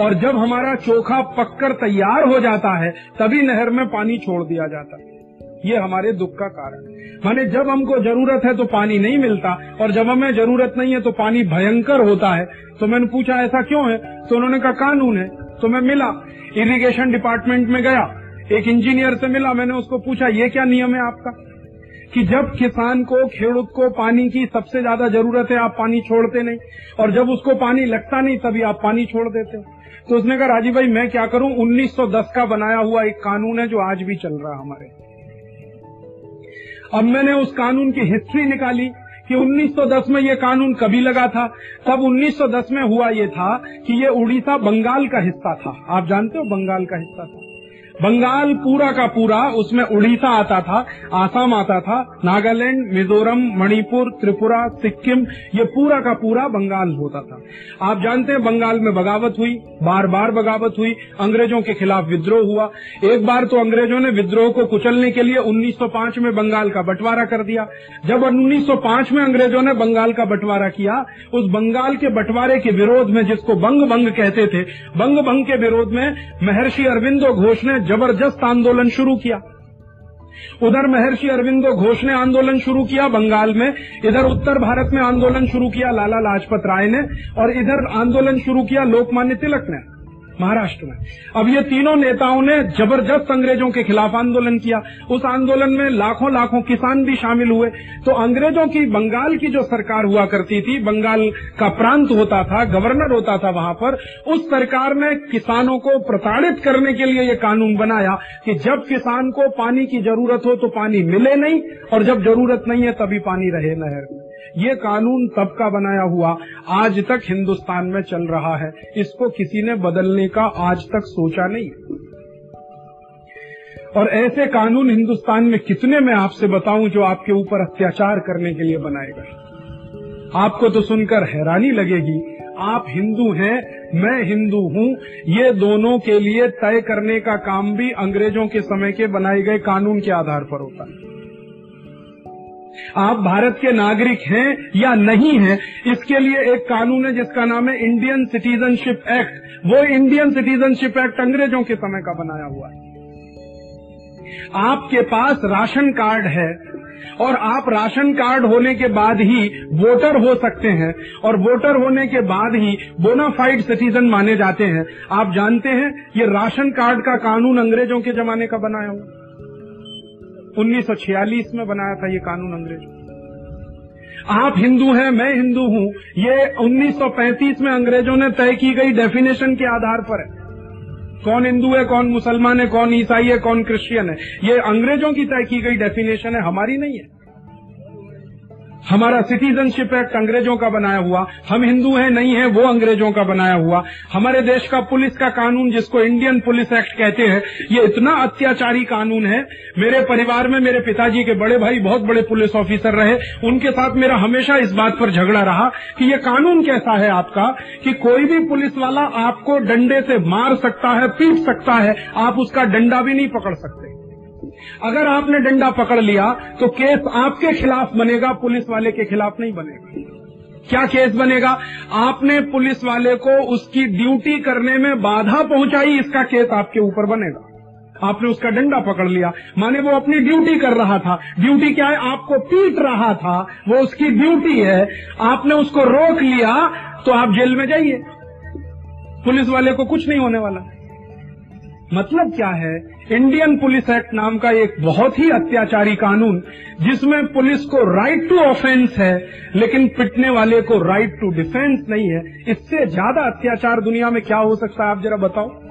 और जब हमारा चोखा पककर तैयार हो जाता है, तभी नहर में पानी छोड़ दिया जाता है। ये हमारे दुख का कारण है। माने जब हमको ज़रूरत है तो पानी नहीं मिलता, और जब हमें ज़रूरत नहीं है तो पानी भयंकर होता है। तो मैंने पूछा, ऐसा क्यों है? तो उन्होंने कहा, कानून है। तो मैं मिला इरिगेशन डिपार्टमेंट में गया, एक इंजीनियर से मिला, मैंने उसको पूछा, ये क्या नियम है आपका? कि जब किसान को, खेडूत को पानी की सबसे ज़्यादा ज़रूरत है, आप पानी छोड़ते नहीं, और जब उसको पानी लगता नहीं, तभी आप पानी छोड़ देते तो उसने कहा, राजीव भाई, मैं क्या करूँ? 1910 का बनाया हुआ एक कानून है जो आज भी चल रहा है हमारे अब मैंने उस कानून की हिस्ट्री निकाली कि 1910 में ये कानून कभी लगा था। तब 1910 में हुआ ये था कि ये उड़ीसा बंगाल का हिस्सा था। आप जानते हो बंगाल का हिस्सा था। बंगाल पूरा का पूरा, उसमें उड़ीसा आता था, आसाम आता था, नागालैंड, मिजोरम, मणिपुर, त्रिपुरा, सिक्किम, ये पूरा का पूरा बंगाल होता था। आप जानते हैं, बंगाल में बगावत हुई बार बार बगावत हुई, अंग्रेज़ों के खिलाफ विद्रोह हुआ। एक बार तो अंग्रेज़ों ने विद्रोह को कुचलने के लिए 1905 में बंगाल का बंटवारा कर दिया। जब 1905 में अंग्रेज़ों ने बंगाल का बंटवारा किया, उस बंगाल के बंटवारे के विरोध में जिसको बंग बंग कहते थे बंग बंग के विरोध में महर्षि अरविंदो घोष ने ज़बरदस्त आंदोलन शुरू किया। उधर महर्षि अरविंदो घोष ने आंदोलन शुरू किया, बंगाल में। इधर उत्तर भारत में आंदोलन शुरू किया, लाला लाजपत राय ने। और इधर आंदोलन शुरू किया लोकमान्य तिलक ने। महाराष्ट्र में। अब ये तीनों नेताओं ने ज़बरदस्त अंग्रेज़ों के खिलाफ आंदोलन किया। उस आंदोलन में लाखों लाखों किसान भी शामिल हुए। तो अंग्रेज़ों की, बंगाल की जो सरकार हुआ करती थी, बंगाल का प्रांत होता था, गवर्नर होता था वहाँ पर, उस सरकार ने किसानों को प्रताड़ित करने के लिए ये कानून बनाया कि जब किसान को पानी की ज़रूरत हो तो पानी मिले नहीं, और जब ज़रूरत नहीं है तभी पानी रहे नहर में। ये कानून तब का बनाया हुआ, आज तक हिंदुस्तान में चल रहा है। इसको किसी ने बदलने का आज तक सोचा नहीं। और ऐसे कानून हिंदुस्तान में कितने मैं आपसे बताऊँ जो आपके ऊपर अत्याचार करने के लिए बनाए गए। आपको तो सुनकर हैरानी लगेगी, आप हिंदू हैं, मैं हिंदू हूँ, ये दोनों के लिए तय करने का काम भी अंग्रेज़ों के समय के बनाए गए कानून के आधार पर होता है। आप भारत के नागरिक हैं या नहीं हैं, इसके लिए एक कानून है जिसका नाम है इंडियन सिटीजनशिप एक्ट वो इंडियन सिटीजनशिप एक्ट अंग्रेज़ों के समय का बनाया हुआ है। आपके पास राशन कार्ड है और आप राशन कार्ड होने के बाद ही वोटर हो सकते हैं और वोटर होने के बाद ही बोनाफाइड सिटीजन माने जाते हैं। आप जानते हैं, ये राशन कार्ड का कानून अंग्रेज़ों के जमाने का बनाया हुआ 1946 में बनाया था ये कानून अंग्रेज़। आप हिंदू हैं, मैं हिंदू हूँ। ये 1935 में अंग्रेज़ों ने तय की गई डेफिनेशन के आधार पर है। कौन हिंदू है, कौन मुसलमान है, कौन ईसाई है, कौन क्रिश्चियन है। ये अंग्रेज़ों की तय की गई डेफिनेशन है, हमारी नहीं है। हमारा सिटीजनशिप एक्ट अंग्रेज़ों का बनाया हुआ। हम हिंदू हैं, नहीं है, वो अंग्रेज़ों का बनाया हुआ। हमारे देश का पुलिस का कानून, जिसको इंडियन पुलिस एक्ट कहते हैं, ये इतना अत्याचारी कानून है। मेरे परिवार में मेरे पिताजी के बड़े भाई बहुत बड़े पुलिस ऑफिसर रहे। उनके साथ मेरा हमेशा इस बात पर झगड़ा रहा कि ये कानून कैसा है आपका कि कोई भी पुलिस वाला आपको डंडे से मार सकता है, पीट सकता है। आप उसका डंडा भी नहीं पकड़ सकते। अगर आपने डंडा पकड़ लिया तो केस आपके खिलाफ बनेगा, पुलिस वाले के खिलाफ नहीं बनेगा। क्या केस बनेगा? आपने पुलिस वाले को उसकी ड्यूटी करने में बाधा पहुंचाई, इसका केस आपके ऊपर बनेगा। आपने उसका डंडा पकड़ लिया। माने वो अपनी ड्यूटी कर रहा था। ड्यूटी क्या है? आपको पीट रहा था। वो उसकी ड्यूटी है। आपने उसको रोक लिया तो आप जेल में जाइए। पुलिस वाले को कुछ नहीं होने वाला। मतलब क्या है? इंडियन पुलिस एक्ट नाम का एक बहुत ही अत्याचारी कानून, जिसमें पुलिस को राइट टू ऑफेंस है, लेकिन पिटने वाले को राइट टू डिफेंस नहीं है। इससे ज़्यादा अत्याचार दुनिया में क्या हो सकता है? आप जरा बताओ।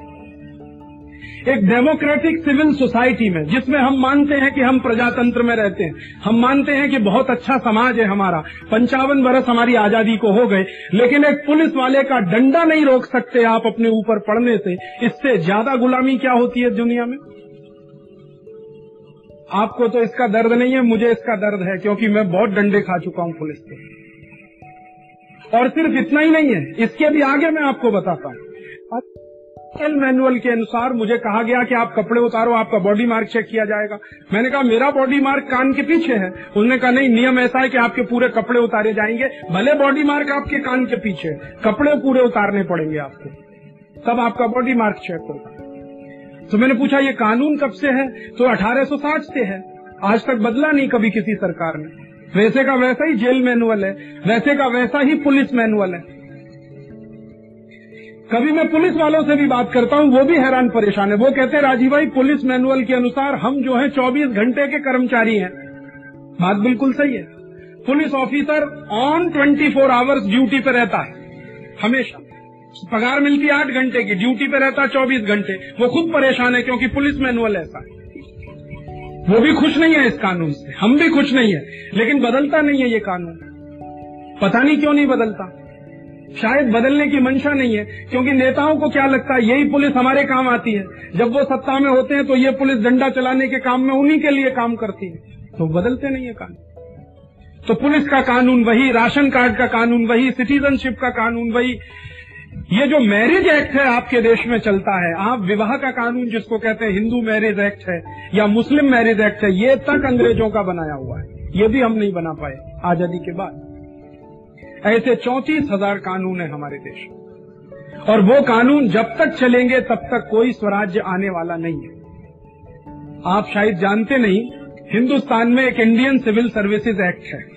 एक डेमोक्रेटिक सिविल सोसाइटी में, जिसमें हम मानते हैं कि हम प्रजातंत्र में रहते हैं। हम मानते हैं कि बहुत अच्छा समाज है हमारा। पंचावन बरस हमारी आज़ादी को हो गए, लेकिन एक पुलिस वाले का डंडा नहीं रोक सकते आप अपने ऊपर पड़ने से। इससे ज़्यादा गुलामी क्या होती है दुनिया में? आपको तो इसका दर्द नहीं है, मुझे इसका दर्द है, क्योंकि मैं बहुत डंडे खा चुका हूँ पुलिस के। और सिर्फ़ इतना ही नहीं है, इसके भी आगे मैं आपको बताता हूँ। एल मैनुअल के अनुसार मुझे कहा गया कि आप कपड़े उतारो, आपका बॉडी मार्क चेक किया जाएगा। मैंने कहा, मेरा बॉडी मार्क कान के पीछे है। उन्होंने कहा, नहीं, नियम ऐसा है कि आपके पूरे कपड़े उतारे जाएँगे। भले बॉडी मार्क आपके कान के पीछे है, कपड़े पूरे उतारने पड़ेंगे आपको। तब आपका बॉडी मार्क चेक होगा। तो मैंने पूछा, ये कानून कब से है? तो 1860 से है। आज तक बदला नहीं कभी किसी सरकार ने। वैसे का वैसा ही जेल मैनुअल है, वैसे का वैसा ही पुलिस मैनुअल है। कभी मैं पुलिस वालों से भी बात करता हूँ, वो भी हैरान परेशान है। वो कहते हैं, राजीव भाई, पुलिस मैनुअल के अनुसार हम जो है 24 घंटे के कर्मचारी हैं। बात बिल्कुल सही है। Police officer on 24 four hours duty पे रहता है, हमेशा। पगार मिलती है आठ घंटे की ड्यूटी पे रहता है चौबीस घंटे। वो खुद परेशान है क्योंकि पुलिस मैनुअल ऐसा। है वो भी खुश नहीं है इस कानून से। हम भी खुश नहीं है। लेकिन बदलता नहीं है ये कानून। पता नहीं क्यों नहीं बदलता? शायद बदलने की मंशा नहीं है, क्योंकि नेताओं को क्या लगता है, यही पुलिस हमारे काम आती है। जब वो सत्ता में होते हैं तो ये पुलिस डंडा चलाने के काम में उन्हीं के लिए काम करती है। तो बदलते नहीं है कानून। तो पुलिस का कानून वही, राशन कार्ड का कानून वही, सिटीजनशिप का कानून वही। ये जो मैरिज एक्ट है आपके देश में चलता है, आप विवाह का कानून जिसको कहते हैं, हिंदू मैरिज एक्ट है या मुस्लिम मैरिज एक्ट है, ये तक अंग्रेज़ों का बनाया हुआ है। ये भी हम नहीं बना पाए, आज़ादी के बाद। ऐसे चौंतीस हज़ार कानून है हमारे देश में। और वो कानून जब तक चलेंगे, तब तक कोई स्वराज्य आने वाला नहीं है। आप शायद जानते नहीं, हिंदुस्तान में एक इंडियन सिविल सर्विसेज़ एक्ट है।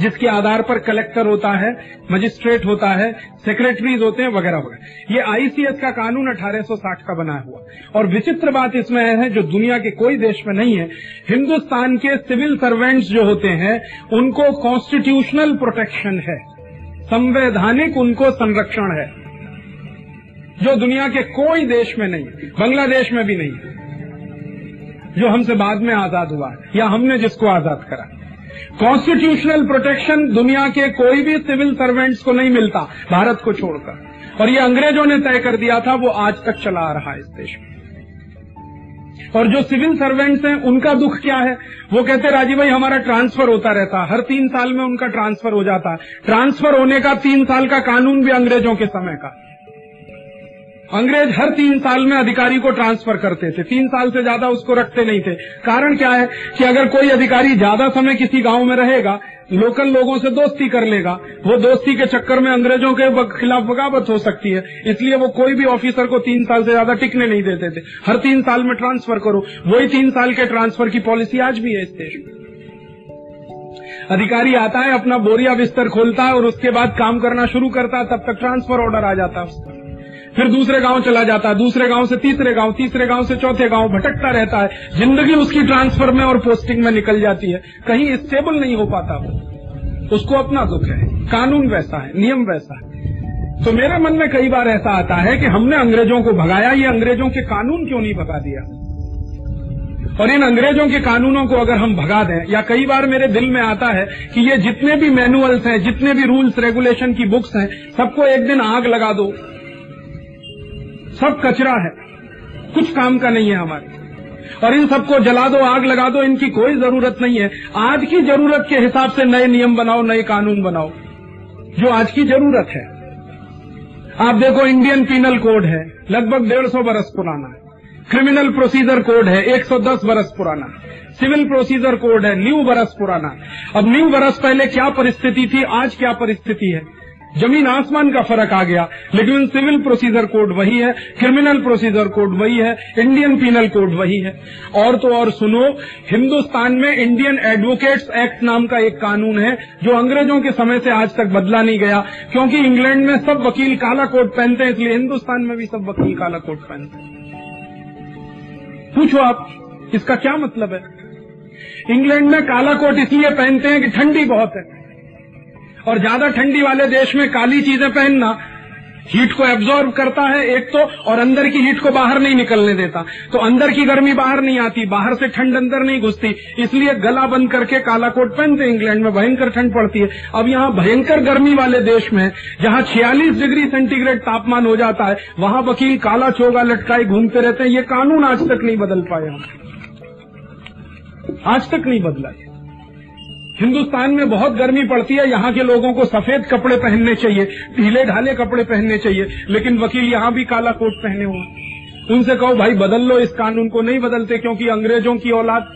जिसके आधार पर कलेक्टर होता है, मजिस्ट्रेट होता है सेक्रेटरीज होते हैं, वगैरह वगैरह। ये आईसीएस का कानून 1860 का बनाया हुआ और विचित्र बात इसमें है, जो दुनिया के कोई देश में नहीं है, हिंदुस्तान के सिविल सर्वेंट्स जो होते हैं, उनको कॉन्स्टिट्यूशनल प्रोटेक्शन है। संवैधानिक उनको संरक्षण है। जो दुनिया के कोई देश में नहीं बांग्लादेश में भी नहीं जो हमसे बाद में आज़ाद हुआ या हमने जिसको आज़ाद करा कॉन्स्टिट्यूशनल प्रोटेक्शन दुनिया के कोई भी सिविल सर्वेंट्स को नहीं मिलता, भारत को छोड़कर। और ये अंग्रेज़ों ने तय कर दिया था, वो आज तक चला आ रहा है इस देश में। और जो सिविल सर्वेंट्स हैं, उनका दुख क्या है? वो कहते, राजीव भाई, हमारा ट्रांसफ़र होता रहता हर तीन साल में उनका ट्रांसफ़र हो जाता है। ट्रांसफ़र होने का तीन साल का कानून भी अंग्रेज़ों के समय का। अंग्रेज़ हर तीन साल में अधिकारी को ट्रांसफ़र करते थे। तीन साल से ज़्यादा उसको रखते नहीं थे। कारण क्या है कि अगर कोई अधिकारी ज़्यादा समय किसी गाँव में रहेगा, लोकल लोगों से दोस्ती कर लेगा, वो दोस्ती के चक्कर में अंग्रेज़ों के खिलाफ बगावत हो सकती है। इसलिए वो कोई भी ऑफिसर को तीन साल से ज़्यादा टिकने नहीं देते थे। हर तीन साल में ट्रांसफ़र करो। वही तीन साल के ट्रांसफ़र की पॉलिसी आज भी है इस देश में। अधिकारी आता है, अपना बोरिया बिस्तर खोलता है और उसके बाद काम करना शुरू करता है, तब तक ट्रांसफ़र ऑर्डर आ जाता है उसका। फिर दूसरे गाँव चला जाता है, दूसरे गाँव से तीसरे गाँव तीसरे गाँव से चौथे गाँव भटकता रहता है, ज़िंदगी उसकी ट्रांसफ़र में और पोस्टिंग में निकल जाती है। कहीं स्टेबल नहीं हो पाता वो। उसको अपना दुख है, कानून वैसा है, नियम वैसा है। तो मेरे मन में कई बार ऐसा आता है कि हमने अंग्रेज़ों को भगाया, ये अंग्रेज़ों के कानून क्यों नहीं भगा दिया? और इन अंग्रेज़ों के कानूनों को अगर हम भगा दें, या कई बार मेरे दिल में आता है कि ये जितने भी मैनुअल्स हैं, जितने भी रूल्स रेगुलेशन की बुक्स हैं, सबको एक दिन आग लगा दो। सब कचरा है। कुछ काम का नहीं है हमारे। और इन सबको जला दो, आग लगा दो, इनकी कोई ज़रूरत नहीं है। आज की ज़रूरत के हिसाब से नए नियम बनाओ, नए कानून बनाओ। जो आज की ज़रूरत है। आप देखो इंडियन पीनल कोड है। लगभग डेढ़ सौ बरस पुराना है। क्रिमिनल प्रोसीजर कोड है। 110 बरस पुराना। सिविल प्रोसीजर कोड है। न्यू बरस पुराना। अब न्यू बरस पहले क्या परिस्थिति थी, आज क्या परिस्थिति है? ज़मीन आसमान का फ़र्क आ गया। लेकिन सिविल प्रोसीजर कोड वही है, क्रिमिनल प्रोसीजर कोड वही है, इंडियन पीनल कोड वही है। और तो और सुनो, हिंदुस्तान में इंडियन एडवोकेट्स एक्ट नाम का एक कानून है, जो अंग्रेज़ों के समय से आज तक बदला नहीं गया, क्योंकि इंग्लैंड में सब वकील काला कोट पहनते हैं, इसलिए हिंदुस्तान में भी सब वकील काला कोट पहनते हैं। पूछो आप, इसका क्या मतलब है? इंग्लैंड में काला कोट इसलिए पहनते हैं कि ठंडी बहुत है। और ज़्यादा ठंडी वाले देश में काली चीज़ें पहनना हीट को एब्जॉर्ब करता है एक तो और अंदर की हीट को बाहर नहीं निकलने देता। तो अंदर की गर्मी बाहर नहीं आती, बाहर से ठंड अंदर नहीं घुसती। इसलिए गला बंद करके काला कोट पहनते इंग्लैंड में भयंकर ठंड पड़ती है। अब यहाँ भयंकर गर्मी वाले देश में, जहाँ छियालीस डिग्री सेंटीग्रेड तापमान हो जाता है, वहाँ वकील काला चोगा लटकाए घूमते रहते हैं। ये कानून आज तक नहीं बदल पाए आज तक नहीं बदला हिंदुस्तान में बहुत गर्मी पड़ती है, यहाँ के लोगों को सफ़ेद कपड़े पहनने चाहिए ढीले ढाले कपड़े पहनने चाहिए, लेकिन वकील यहाँ भी काला कोट पहने हुए उनसे कहो, भाई, बदल लो इस कानून को, नहीं बदलते क्योंकि अंग्रेज़ों की औलाद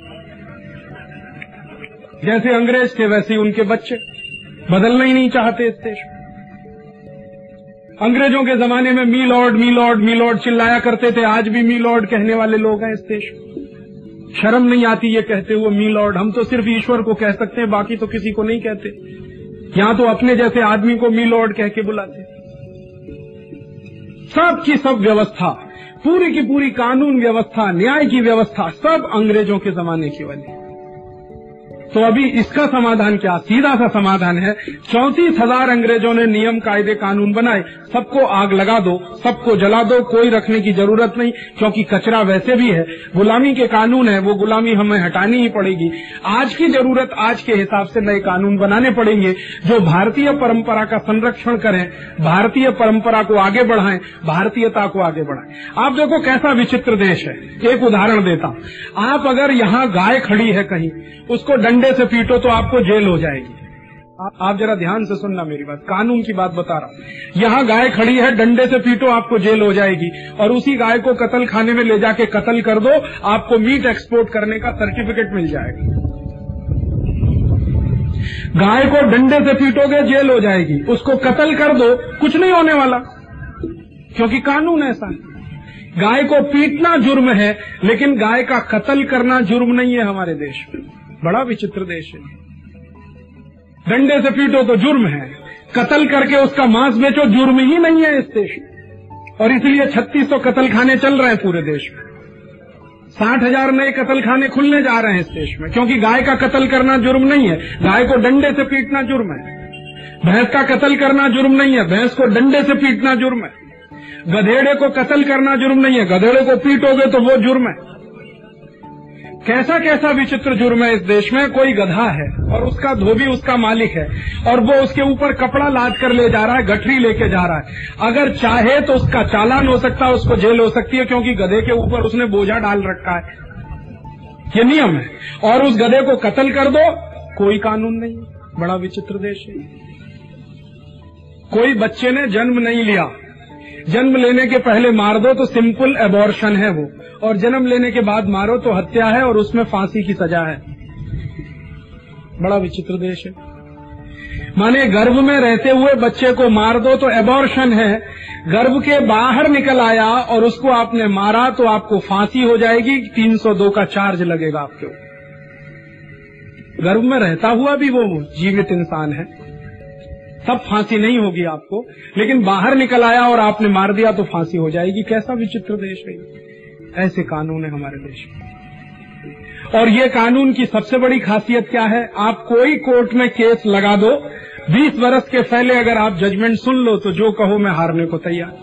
जैसे अंग्रेज़ थे वैसे उनके बच्चे बदलना ही नहीं चाहते इस देश अंग्रेज़ों के जमाने में me lord me lord me lord चिल्लाया करते थे, आज भी मी लॉर्ड कहने वाले लोग हैं इस देश में। शर्म नहीं आती ये कहते हुए, मी लॉर्ड, हम तो सिर्फ़ ईश्वर को कह सकते हैं, बाकी तो किसी को नहीं कहते। यहाँ तो अपने जैसे आदमी को मी लॉर्ड कह के बुलाते सब की सब व्यवस्था, पूरी की पूरी कानून व्यवस्था, न्याय की व्यवस्था, सब अंग्रेज़ों के जमाने की वाली तो अभी इसका समाधान क्या? सीधा सा समाधान है। चौंतीस हज़ार अंग्रेज़ों ने नियम, कायदे, कानून बनाए। सबको आग लगा दो, सबको जला दो, कोई रखने की ज़रूरत नहीं, क्योंकि कचरा वैसे भी है। गुलामी के कानून है, वो गुलामी हमें हटानी ही पड़ेगी। आज की ज़रूरत, आज के हिसाब से नए कानून बनाने पड़ेंगे, जो भारतीय परंपरा का संरक्षण करें, भारतीय परंपरा को आगे बढ़ाएँ, भारतीयता को आगे बढ़ाएँ। आप देखो कैसा विचित्र देश है। एक उदाहरण देता हूँ। आप अगर यहाँ गाय खड़ी है कहीं, उसको डंडे से पीटो तो आपको जेल हो जाएगी। आप जरा ध्यान से सुनना मेरी बात, कानून की बात बता रहा हूँ। यहाँ गाय खड़ी है, डंडे से पीटो, आपको जेल हो जाएगी। और उसी गाय को कतल खाने में ले जाके कतल कर दो, आपको मीट एक्सपोर्ट करने का सर्टिफिकेट मिल जाएगा। गाय को डंडे से पीटोगे, जेल हो जाएगी। उसको कत्ल कर दो, कुछ नहीं होने वाला। क्योंकि कानून ऐसा। है गाय को पीटना जुर्म है, लेकिन गाय का कत्ल करना जुर्म नहीं है हमारे देश में। बड़ा विचित्र देश है। डंडे से पीटो तो जुर्म है। कत्ल करके उसका मांस बेचो, जुर्म ही नहीं है इस देश में। और इसलिए छत्तीस सौ कत्ल खाने चल रहे हैं पूरे देश में। साठ हज़ार नए कत्ल खाने खुलने जा रहे हैं इस देश में, क्योंकि गाय का कत्ल करना जुर्म नहीं है। गाय को डंडे से पीटना जुर्म है। भैंस का कत्ल करना जुर्म नहीं है। भैंस को डंडे से पीटना जुर्म है। गधेड़े को कत्ल करना जुर्म नहीं है। गधेड़े को पीटोगे तो वो जुर्म है। कैसा कैसा विचित्र जुर्म है इस देश में, कोई गधा है, और उसका धोबी उसका मालिक है, और वो उसके ऊपर कपड़ा लाद कर ले जा रहा है, गठरी लेके जा रहा है। अगर चाहे तो उसका चालान हो सकता है, उसको जेल हो सकती है, क्योंकि गधे के ऊपर उसने बोझा डाल रखा है। ये नियम है। और उस गधे को कत्ल कर दो, कोई कानून नहीं, बड़ा विचित्र देश है। कोई बच्चे ने जन्म नहीं लिया जन्म लेने के पहले मार दो तो सिंपल एबॉर्शन है वो। और जन्म लेने के बाद मारो तो हत्या है और उसमें फांसी की सजा है। बड़ा विचित्र देश है। माने गर्भ में रहते हुए बच्चे को मार दो तो एबॉर्शन है। गर्भ के बाहर निकल आया और उसको आपने मारा तो आपको फांसी हो जाएगी 302 का चार्ज लगेगा आपके गर्भ में रहता हुआ भी वो जीवित इंसान है। तब फांसी नहीं होगी आपको, लेकिन बाहर निकल आया और आपने मार दिया तो फांसी हो जाएगी। कैसा विचित्र देश है ऐसे कानून है हमारे देश में। और ये कानून की सबसे बड़ी खासियत क्या है? आप कोई कोर्ट में केस लगा दो 20 वर्ष के पहले अगर आप जजमेंट सुन लो तो जो कहो मैं हारने को तैयार।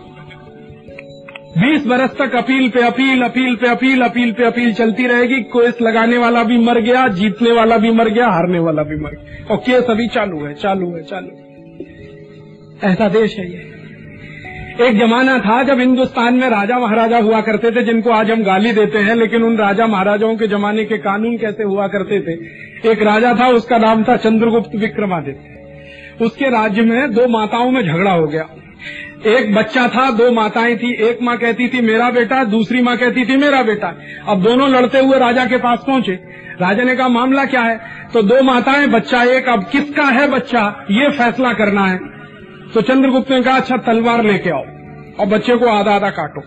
20 वर्ष तक अपील पे अपील अपील पे अपील अपील पे अपील चलती रहेगी। केस लगाने वाला भी मर गया, जीतने वाला भी मर गया, हारने वाला भी मर गया। और केस अभी चालू है चालू है चालू है। ऐसा देश है ये। एक जमाना था जब हिंदुस्तान में राजा महाराजा हुआ करते थे, जिनको आज हम गाली देते हैं, लेकिन उन राजा महाराजाओं के जमाने के कानून कैसे हुआ करते थे? एक राजा था, उसका नाम था चंद्रगुप्त विक्रमादित्य। उसके राज्य में दो माताओं में झगड़ा हो गया। एक बच्चा था, दो माताएँ थी, एक माँ कहती थी, मेरा बेटा दूसरी माँ कहती थी, मेरा बेटा अब दोनों लड़ते हुए राजा के पास पहुँचे। राजा ने कहा, मामला क्या है? तो दो माताएँ, बच्चा एक, अब किसका है बच्चा? ये फैसला करना है। तो चंद्रगुप्त ने कहा अच्छा तलवार लेके आओ और बच्चे को आधा आधा काटो।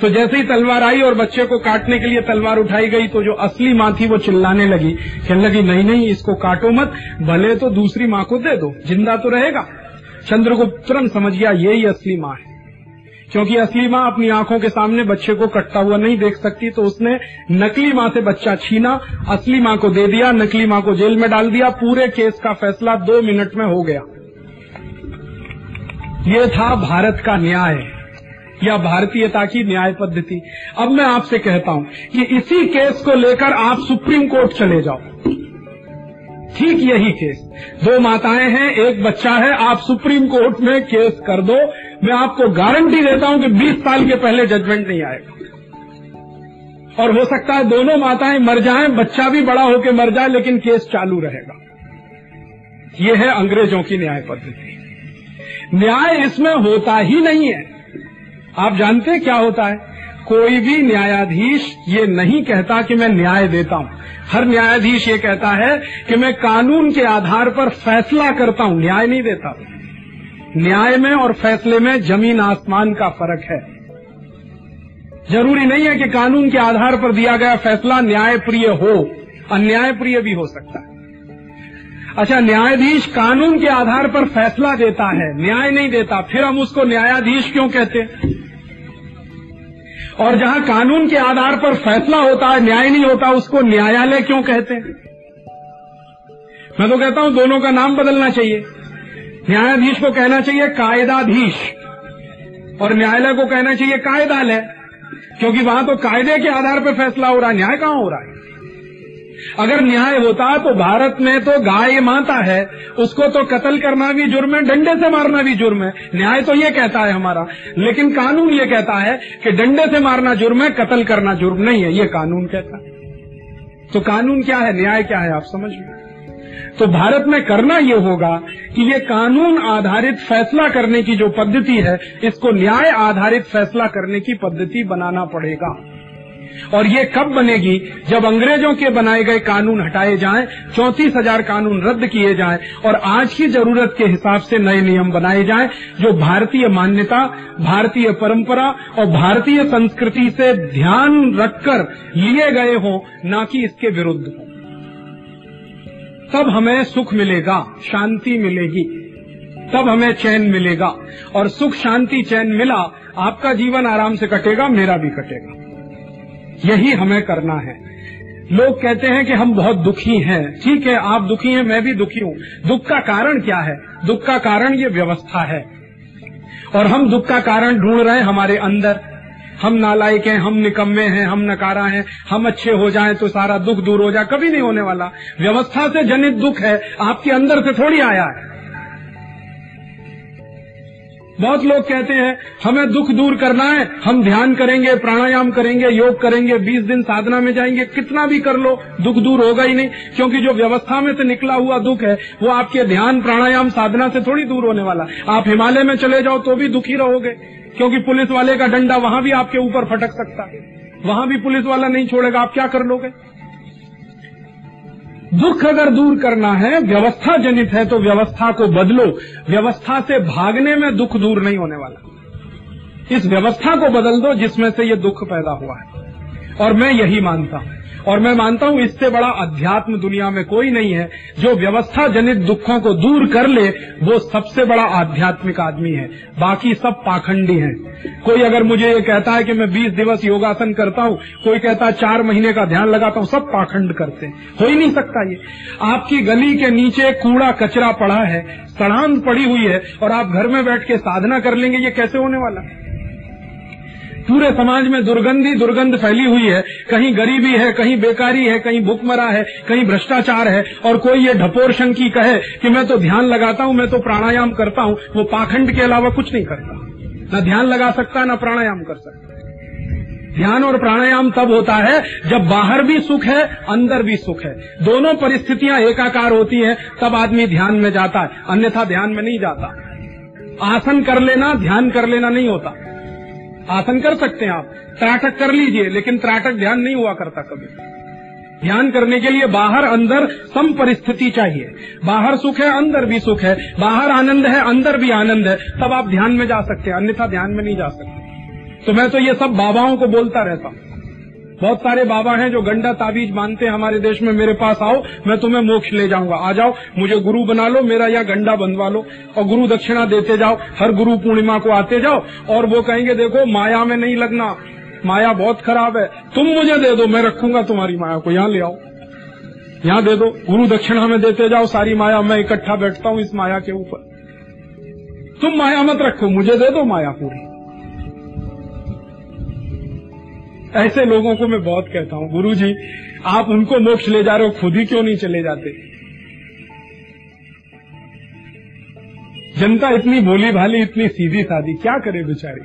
तो जैसे ही तलवार आई और बच्चे को काटने के लिए तलवार उठाई गई तो जो असली माँ थी वो चिल्लाने लगी। कहने लगी, नहीं नहीं, इसको काटो मत, भले तो दूसरी माँ को दे दो, ज़िंदा तो रहेगा। चंद्रगुप्त तुरंत समझ गया यही असली माँ है। क्योंकि असली माँ अपनी आँखों के सामने बच्चे को कटता हुआ नहीं देख सकती तो उसने नकली माँ से बच्चा छीना, असली माँ को दे दिया, नकली माँ को जेल में डाल दिया। पूरे केस का फैसला दो मिनट में हो गया। ये था भारत का न्याय, या भारतीयता की न्याय पद्धति। अब मैं आपसे कहता हूँ, कि इसी केस को लेकर आप सुप्रीम कोर्ट चले जाओ। ठीक यही केस। दो माताएँ हैं, एक बच्चा है, आप सुप्रीम कोर्ट में केस कर दो। मैं आपको गारंटी देता हूँ कि 20 साल के पहले जजमेंट नहीं आएगा। और हो सकता है दोनों माताएँ मर जाएँ, बच्चा भी बड़ा होकर मर जाए, लेकिन केस चालू रहेगा। ये है अंग्रेज़ों की न्याय पद्धति। न्याय इसमें होता ही नहीं है। आप जानते क्या होता है? कोई भी न्यायाधीश ये नहीं कहता कि मैं न्याय देता हूँ। हर न्यायाधीश ये कहता है कि मैं कानून के आधार पर फैसला करता हूँ, न्याय नहीं देता। न्याय में और फैसले में ज़मीन आसमान का फ़र्क है। ज़रूरी नहीं है कि कानून के आधार पर दिया गया फैसला न्यायप्रिय हो, अन्यायप्रिय भी हो सकता है। अच्छा न्यायाधीश कानून के आधार पर फैसला देता है, न्याय नहीं देता, फिर हम उसको न्यायाधीश क्यों कहते? हैं और जहाँ कानून के आधार पर फैसला होता है, न्याय नहीं होता, उसको न्यायालय क्यों कहते? हैं मैं तो कहता हूँ, दोनों का नाम बदलना चाहिए। न्यायाधीश को कहना चाहिए कायदाधीश, और न्यायालय को कहना चाहिए कायदालय, क्योंकि वहाँ तो कायदे के आधार पर फैसला हो रहा है, न्याय कहाँ हो रहा है? अगर न्याय होता तो भारत में तो गाय माता है, उसको तो कत्ल करना भी जुर्म है, डंडे से मारना भी जुर्म है। न्याय तो ये कहता है हमारा, लेकिन कानून ये कहता है कि डंडे से मारना जुर्म है, कत्ल करना जुर्म नहीं है, ये कानून कहता है। तो कानून क्या है, न्याय क्या है, आप समझ तो भारत में करना ये होगा कि ये कानून आधारित फैसला करने की जो पद्धति है, इसको न्याय आधारित फैसला करने की पद्धति बनाना पड़ेगा। और ये कब बनेगी? जब अंग्रेज़ों के बनाए गए कानून हटाए जाएँ, चौंतीस हज़ार कानून रद्द किए जाएँ और आज की ज़रूरत के हिसाब से नए नियम बनाए जाएँ जो भारतीय मान्यता भारतीय परंपरा और भारतीय संस्कृति से ध्यान रखकर लिए गए हों न कि इसके विरुद्ध हों। तब हमें सुख मिलेगा शांति मिलेगी। तब हमें चैन मिलेगा और सुख शांति चैन मिला आपका जीवन आराम से कटेगा मेरा भी कटेगा। यही हमें करना है। लोग कहते हैं कि हम बहुत दुखी हैं। ठीक है, आप दुखी हैं, मैं भी दुखी हूँ। दुख का कारण क्या है? दुख का कारण ये व्यवस्था है। और हम दुख का कारण ढूंढ रहे हैं हमारे अंदर। हम नालायक हैं, हम निकम्मे हैं, हम नकारा हैं। हम अच्छे हो जाएँ तो सारा दुख दूर हो जाए, कभी नहीं होने वाला। व्यवस्था से जनित दुख है, आपके अंदर से थोड़ी आया है। बहुत लोग कहते हैं, हमें दुख दूर करना है, हम ध्यान करेंगे, प्राणायाम करेंगे, योग करेंगे 20 दिन साधना में जाएँगे, कितना भी कर लो, दुख दूर होगा ही नहीं, क्योंकि जो व्यवस्था में से निकला हुआ दुख है, वो आपके ध्यान, प्राणायाम, साधना से थोड़ी दूर होने वाला। आप हिमालय में चले जाओ तो भी दुखी रहोगे, क्योंकि पुलिस वाले का डंडा वहाँ भी आपके ऊपर फटक सकता है। वहाँ भी पुलिस वाला नहीं छोड़ेगा, आप क्या कर लोगे? दुख अगर दूर करना है, व्यवस्था जनित है तो व्यवस्था को बदलो। व्यवस्था से भागने में दुख दूर नहीं होने वाला। इस व्यवस्था को बदल दो जिसमें से ये दुख पैदा हुआ है। और मैं यही मानता हूँ। और मैं मानता हूँ इससे बड़ा अध्यात्म दुनिया में कोई नहीं है। जो व्यवस्था जनित दुखों को दूर कर ले, वो सबसे बड़ा आध्यात्मिक आदमी है। बाकी सब पाखंडी हैं। कोई अगर मुझे ये कहता है कि मैं 20 दिवस योगासन करता हूँ, कोई कहता है चार महीने का ध्यान लगाता हूँ, सब पाखंड करते हैं। हो ही नहीं सकता ये। आपकी गली के नीचे कूड़ा कचरा पड़ा है सड़ान पड़ी हुई है, और आप घर में बैठ के साधना कर लेंगे, ये कैसे होने वाला है? पूरे समाज में दुर्गंधी, दुर्गंध फैली हुई है। कहीं गरीबी है, कहीं बेकारी है, कहीं भूखमरा है, कहीं भ्रष्टाचार है। और कोई ये ढपोर शंकी कहे कि मैं तो ध्यान लगाता हूँ, मैं तो प्राणायाम करता हूँ, वो पाखंड के अलावा कुछ नहीं करता। न ध्यान लगा सकता, न प्राणायाम कर सकता। ध्यान और प्राणायाम तब होता है जब बाहर भी सुख है, अंदर भी सुख है। दोनों परिस्थितियाँ एकाकार होती हैं, तब आदमी ध्यान में जाता है। अन्यथा ध्यान में नहीं जाता। आसन कर लेना, ध्यान कर लेना नहीं होता। आसन कर सकते हैं आप। त्राटक कर लीजिए, लेकिन त्राटक ध्यान नहीं हुआ करता कभी। ध्यान करने के लिए बाहर अंदर सम परिस्थिति चाहिए। बाहर सुख है, अंदर भी सुख है। बाहर आनंद है, अंदर भी आनंद है। तब आप ध्यान में जा सकते हैं, अन्यथा ध्यान में नहीं जा सकते। तो मैं तो ये सब बाबाओं को बोलता रहता हूँ। बहुत सारे बाबा हैं जो गंडा ताबीज मानते हैं हमारे देश में, मेरे पास आओ, मैं तुम्हें मोक्ष ले जाऊँगा। आ जाओ, मुझे गुरु बना लो, मेरा यहाँ गंडा बनवा लो। और गुरु दक्षिणा देते जाओ, हर गुरु पूर्णिमा को आते जाओ, और वो कहेंगे, देखो, माया में नहीं लगना, माया बहुत खराब है। तुम मुझे दे दो, मैं रखूँगा तुम्हारी माया को, यहाँ ले आओ। यहाँ दे दो, गुरु दक्षिणा में देते जाओ, सारी माया, मैं इकट्ठा बैठता हूँ इस माया के ऊपर। तुम माया मत रखो, मुझे दे दो माया पूरी। ऐसे लोगों को मैं बहुत कहता हूँ गुरु जी आप उनको मोक्ष ले जा रहे हो, खुद ही क्यों नहीं चले जाते? जनता इतनी भोली भाली इतनी सीधी सादी क्या करे बेचारी?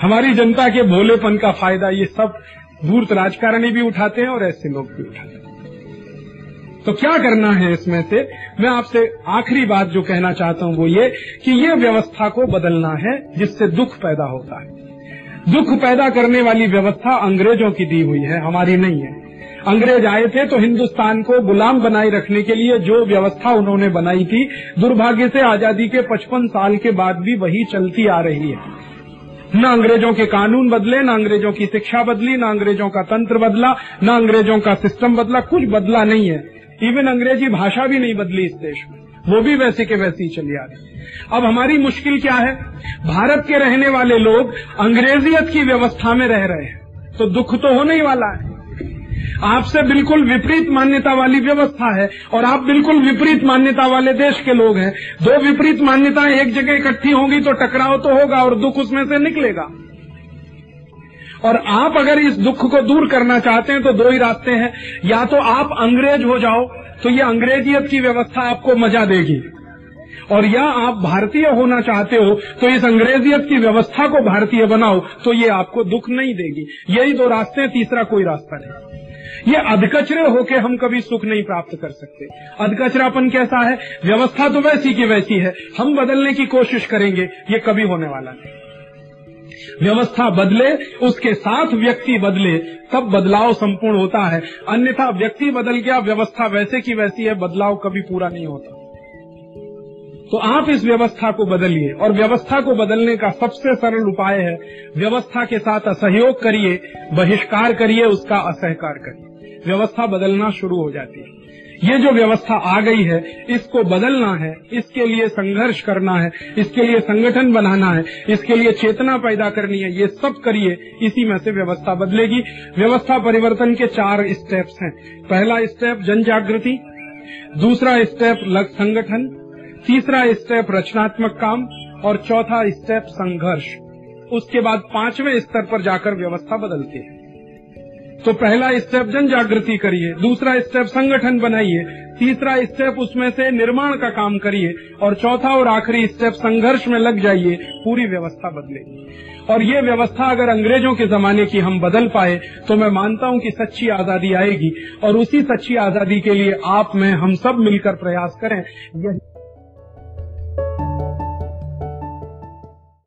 हमारी जनता के भोलेपन का फ़ायदा ये सब धूर्त राजकारणी भी उठाते हैं और ऐसे लोग भी उठाते हैं। तो क्या करना है इसमें से? मैं आपसे आखिरी बात जो कहना चाहता हूँ वो ये कि ये व्यवस्था को बदलना है, जिससे दुख पैदा होता है। दुख पैदा करने वाली व्यवस्था अंग्रेज़ों की दी हुई है, हमारी नहीं है। अंग्रेज़ आए थे तो हिंदुस्तान को गुलाम बनाए रखने के लिए जो व्यवस्था उन्होंने बनाई थी, दुर्भाग्य से आज़ादी के 55 साल के बाद भी वही चलती आ रही है। न अंग्रेज़ों के कानून बदले, न अंग्रेज़ों की शिक्षा बदली, न अंग्रेज़ों का तंत्र बदला, न अंग्रेज़ों का सिस्टम बदला, कुछ बदला नहीं है। इवन अंग्रेज़ी भाषा भी नहीं बदली इस देश में। वो भी वैसे के वैसी चली आ रही है। अब हमारी मुश्किल क्या है? भारत के रहने वाले लोग अंग्रेजियत की व्यवस्था में रह रहे हैं तो दुख तो होने ही वाला है। आपसे बिल्कुल विपरीत मान्यता वाली व्यवस्था है और आप बिल्कुल विपरीत मान्यता वाले देश के लोग हैं। दो विपरीत मान्यताएँ एक जगह इकट्ठी होंगी तो टकराव तो होगा और दुख उसमें से निकलेगा। और आप अगर इस दुख को दूर करना चाहते हैं तो दो ही रास्ते हैं। या तो आप अंग्रेज़ हो जाओ तो ये अंग्रेजियत की व्यवस्था आपको मज़ा देगी। और या आप भारतीय होना चाहते हो तो इस अंग्रेजियत की व्यवस्था को भारतीय बनाओ तो ये आपको दुख नहीं देगी। यही दो रास्ते हैं, तीसरा कोई रास्ता नहीं। ये अधकचरे होके हम कभी सुख नहीं प्राप्त कर सकते। अधकचरापन कैसा है? व्यवस्था तो वैसी की वैसी है। हम बदलने की कोशिश करेंगे, ये कभी होने वाला नहीं। व्यवस्था बदले, उसके साथ व्यक्ति बदले, तब बदलाव संपूर्ण होता है। अन्यथा व्यक्ति बदल गया, व्यवस्था वैसे की वैसी है, बदलाव कभी पूरा नहीं होता। तो आप इस व्यवस्था को बदलिए, और व्यवस्था को बदलने का सबसे सरल उपाय है, व्यवस्था के साथ असहयोग करिए, बहिष्कार करिए, उसका असहकार करिए। व्यवस्था बदलना शुरू हो जाती है। ये जो व्यवस्था आ गई है, इसको बदलना है, इसके लिए संघर्ष करना है, इसके लिए संगठन बनाना है, इसके लिए चेतना पैदा करनी है, ये सब करिए, इसी में से व्यवस्था बदलेगी। व्यवस्था परिवर्तन के चार स्टेप्स हैं। पहला स्टेप जन जागृति दूसरा स्टेप लग संगठन, तीसरा स्टेप रचनात्मक काम, और चौथा स्टेप संघर्ष। उसके बाद पाँचवें स्तर पर जाकर व्यवस्था बदलती हैं। तो पहला स्टेप जन जागृति करिए, दूसरा स्टेप संगठन बनाइए, तीसरा स्टेप उसमें से निर्माण का काम करिए, और चौथा और आखिरी स्टेप संघर्ष में लग जाइए, पूरी व्यवस्था बदलेगी और ये व्यवस्था अगर अंग्रेज़ों के जमाने की हम बदल पाए तो मैं मानता हूँ कि सच्ची आज़ादी आएगी, और उसी सच्ची आज़ादी के लिए आप, में, हम सब मिलकर प्रयास करें। यही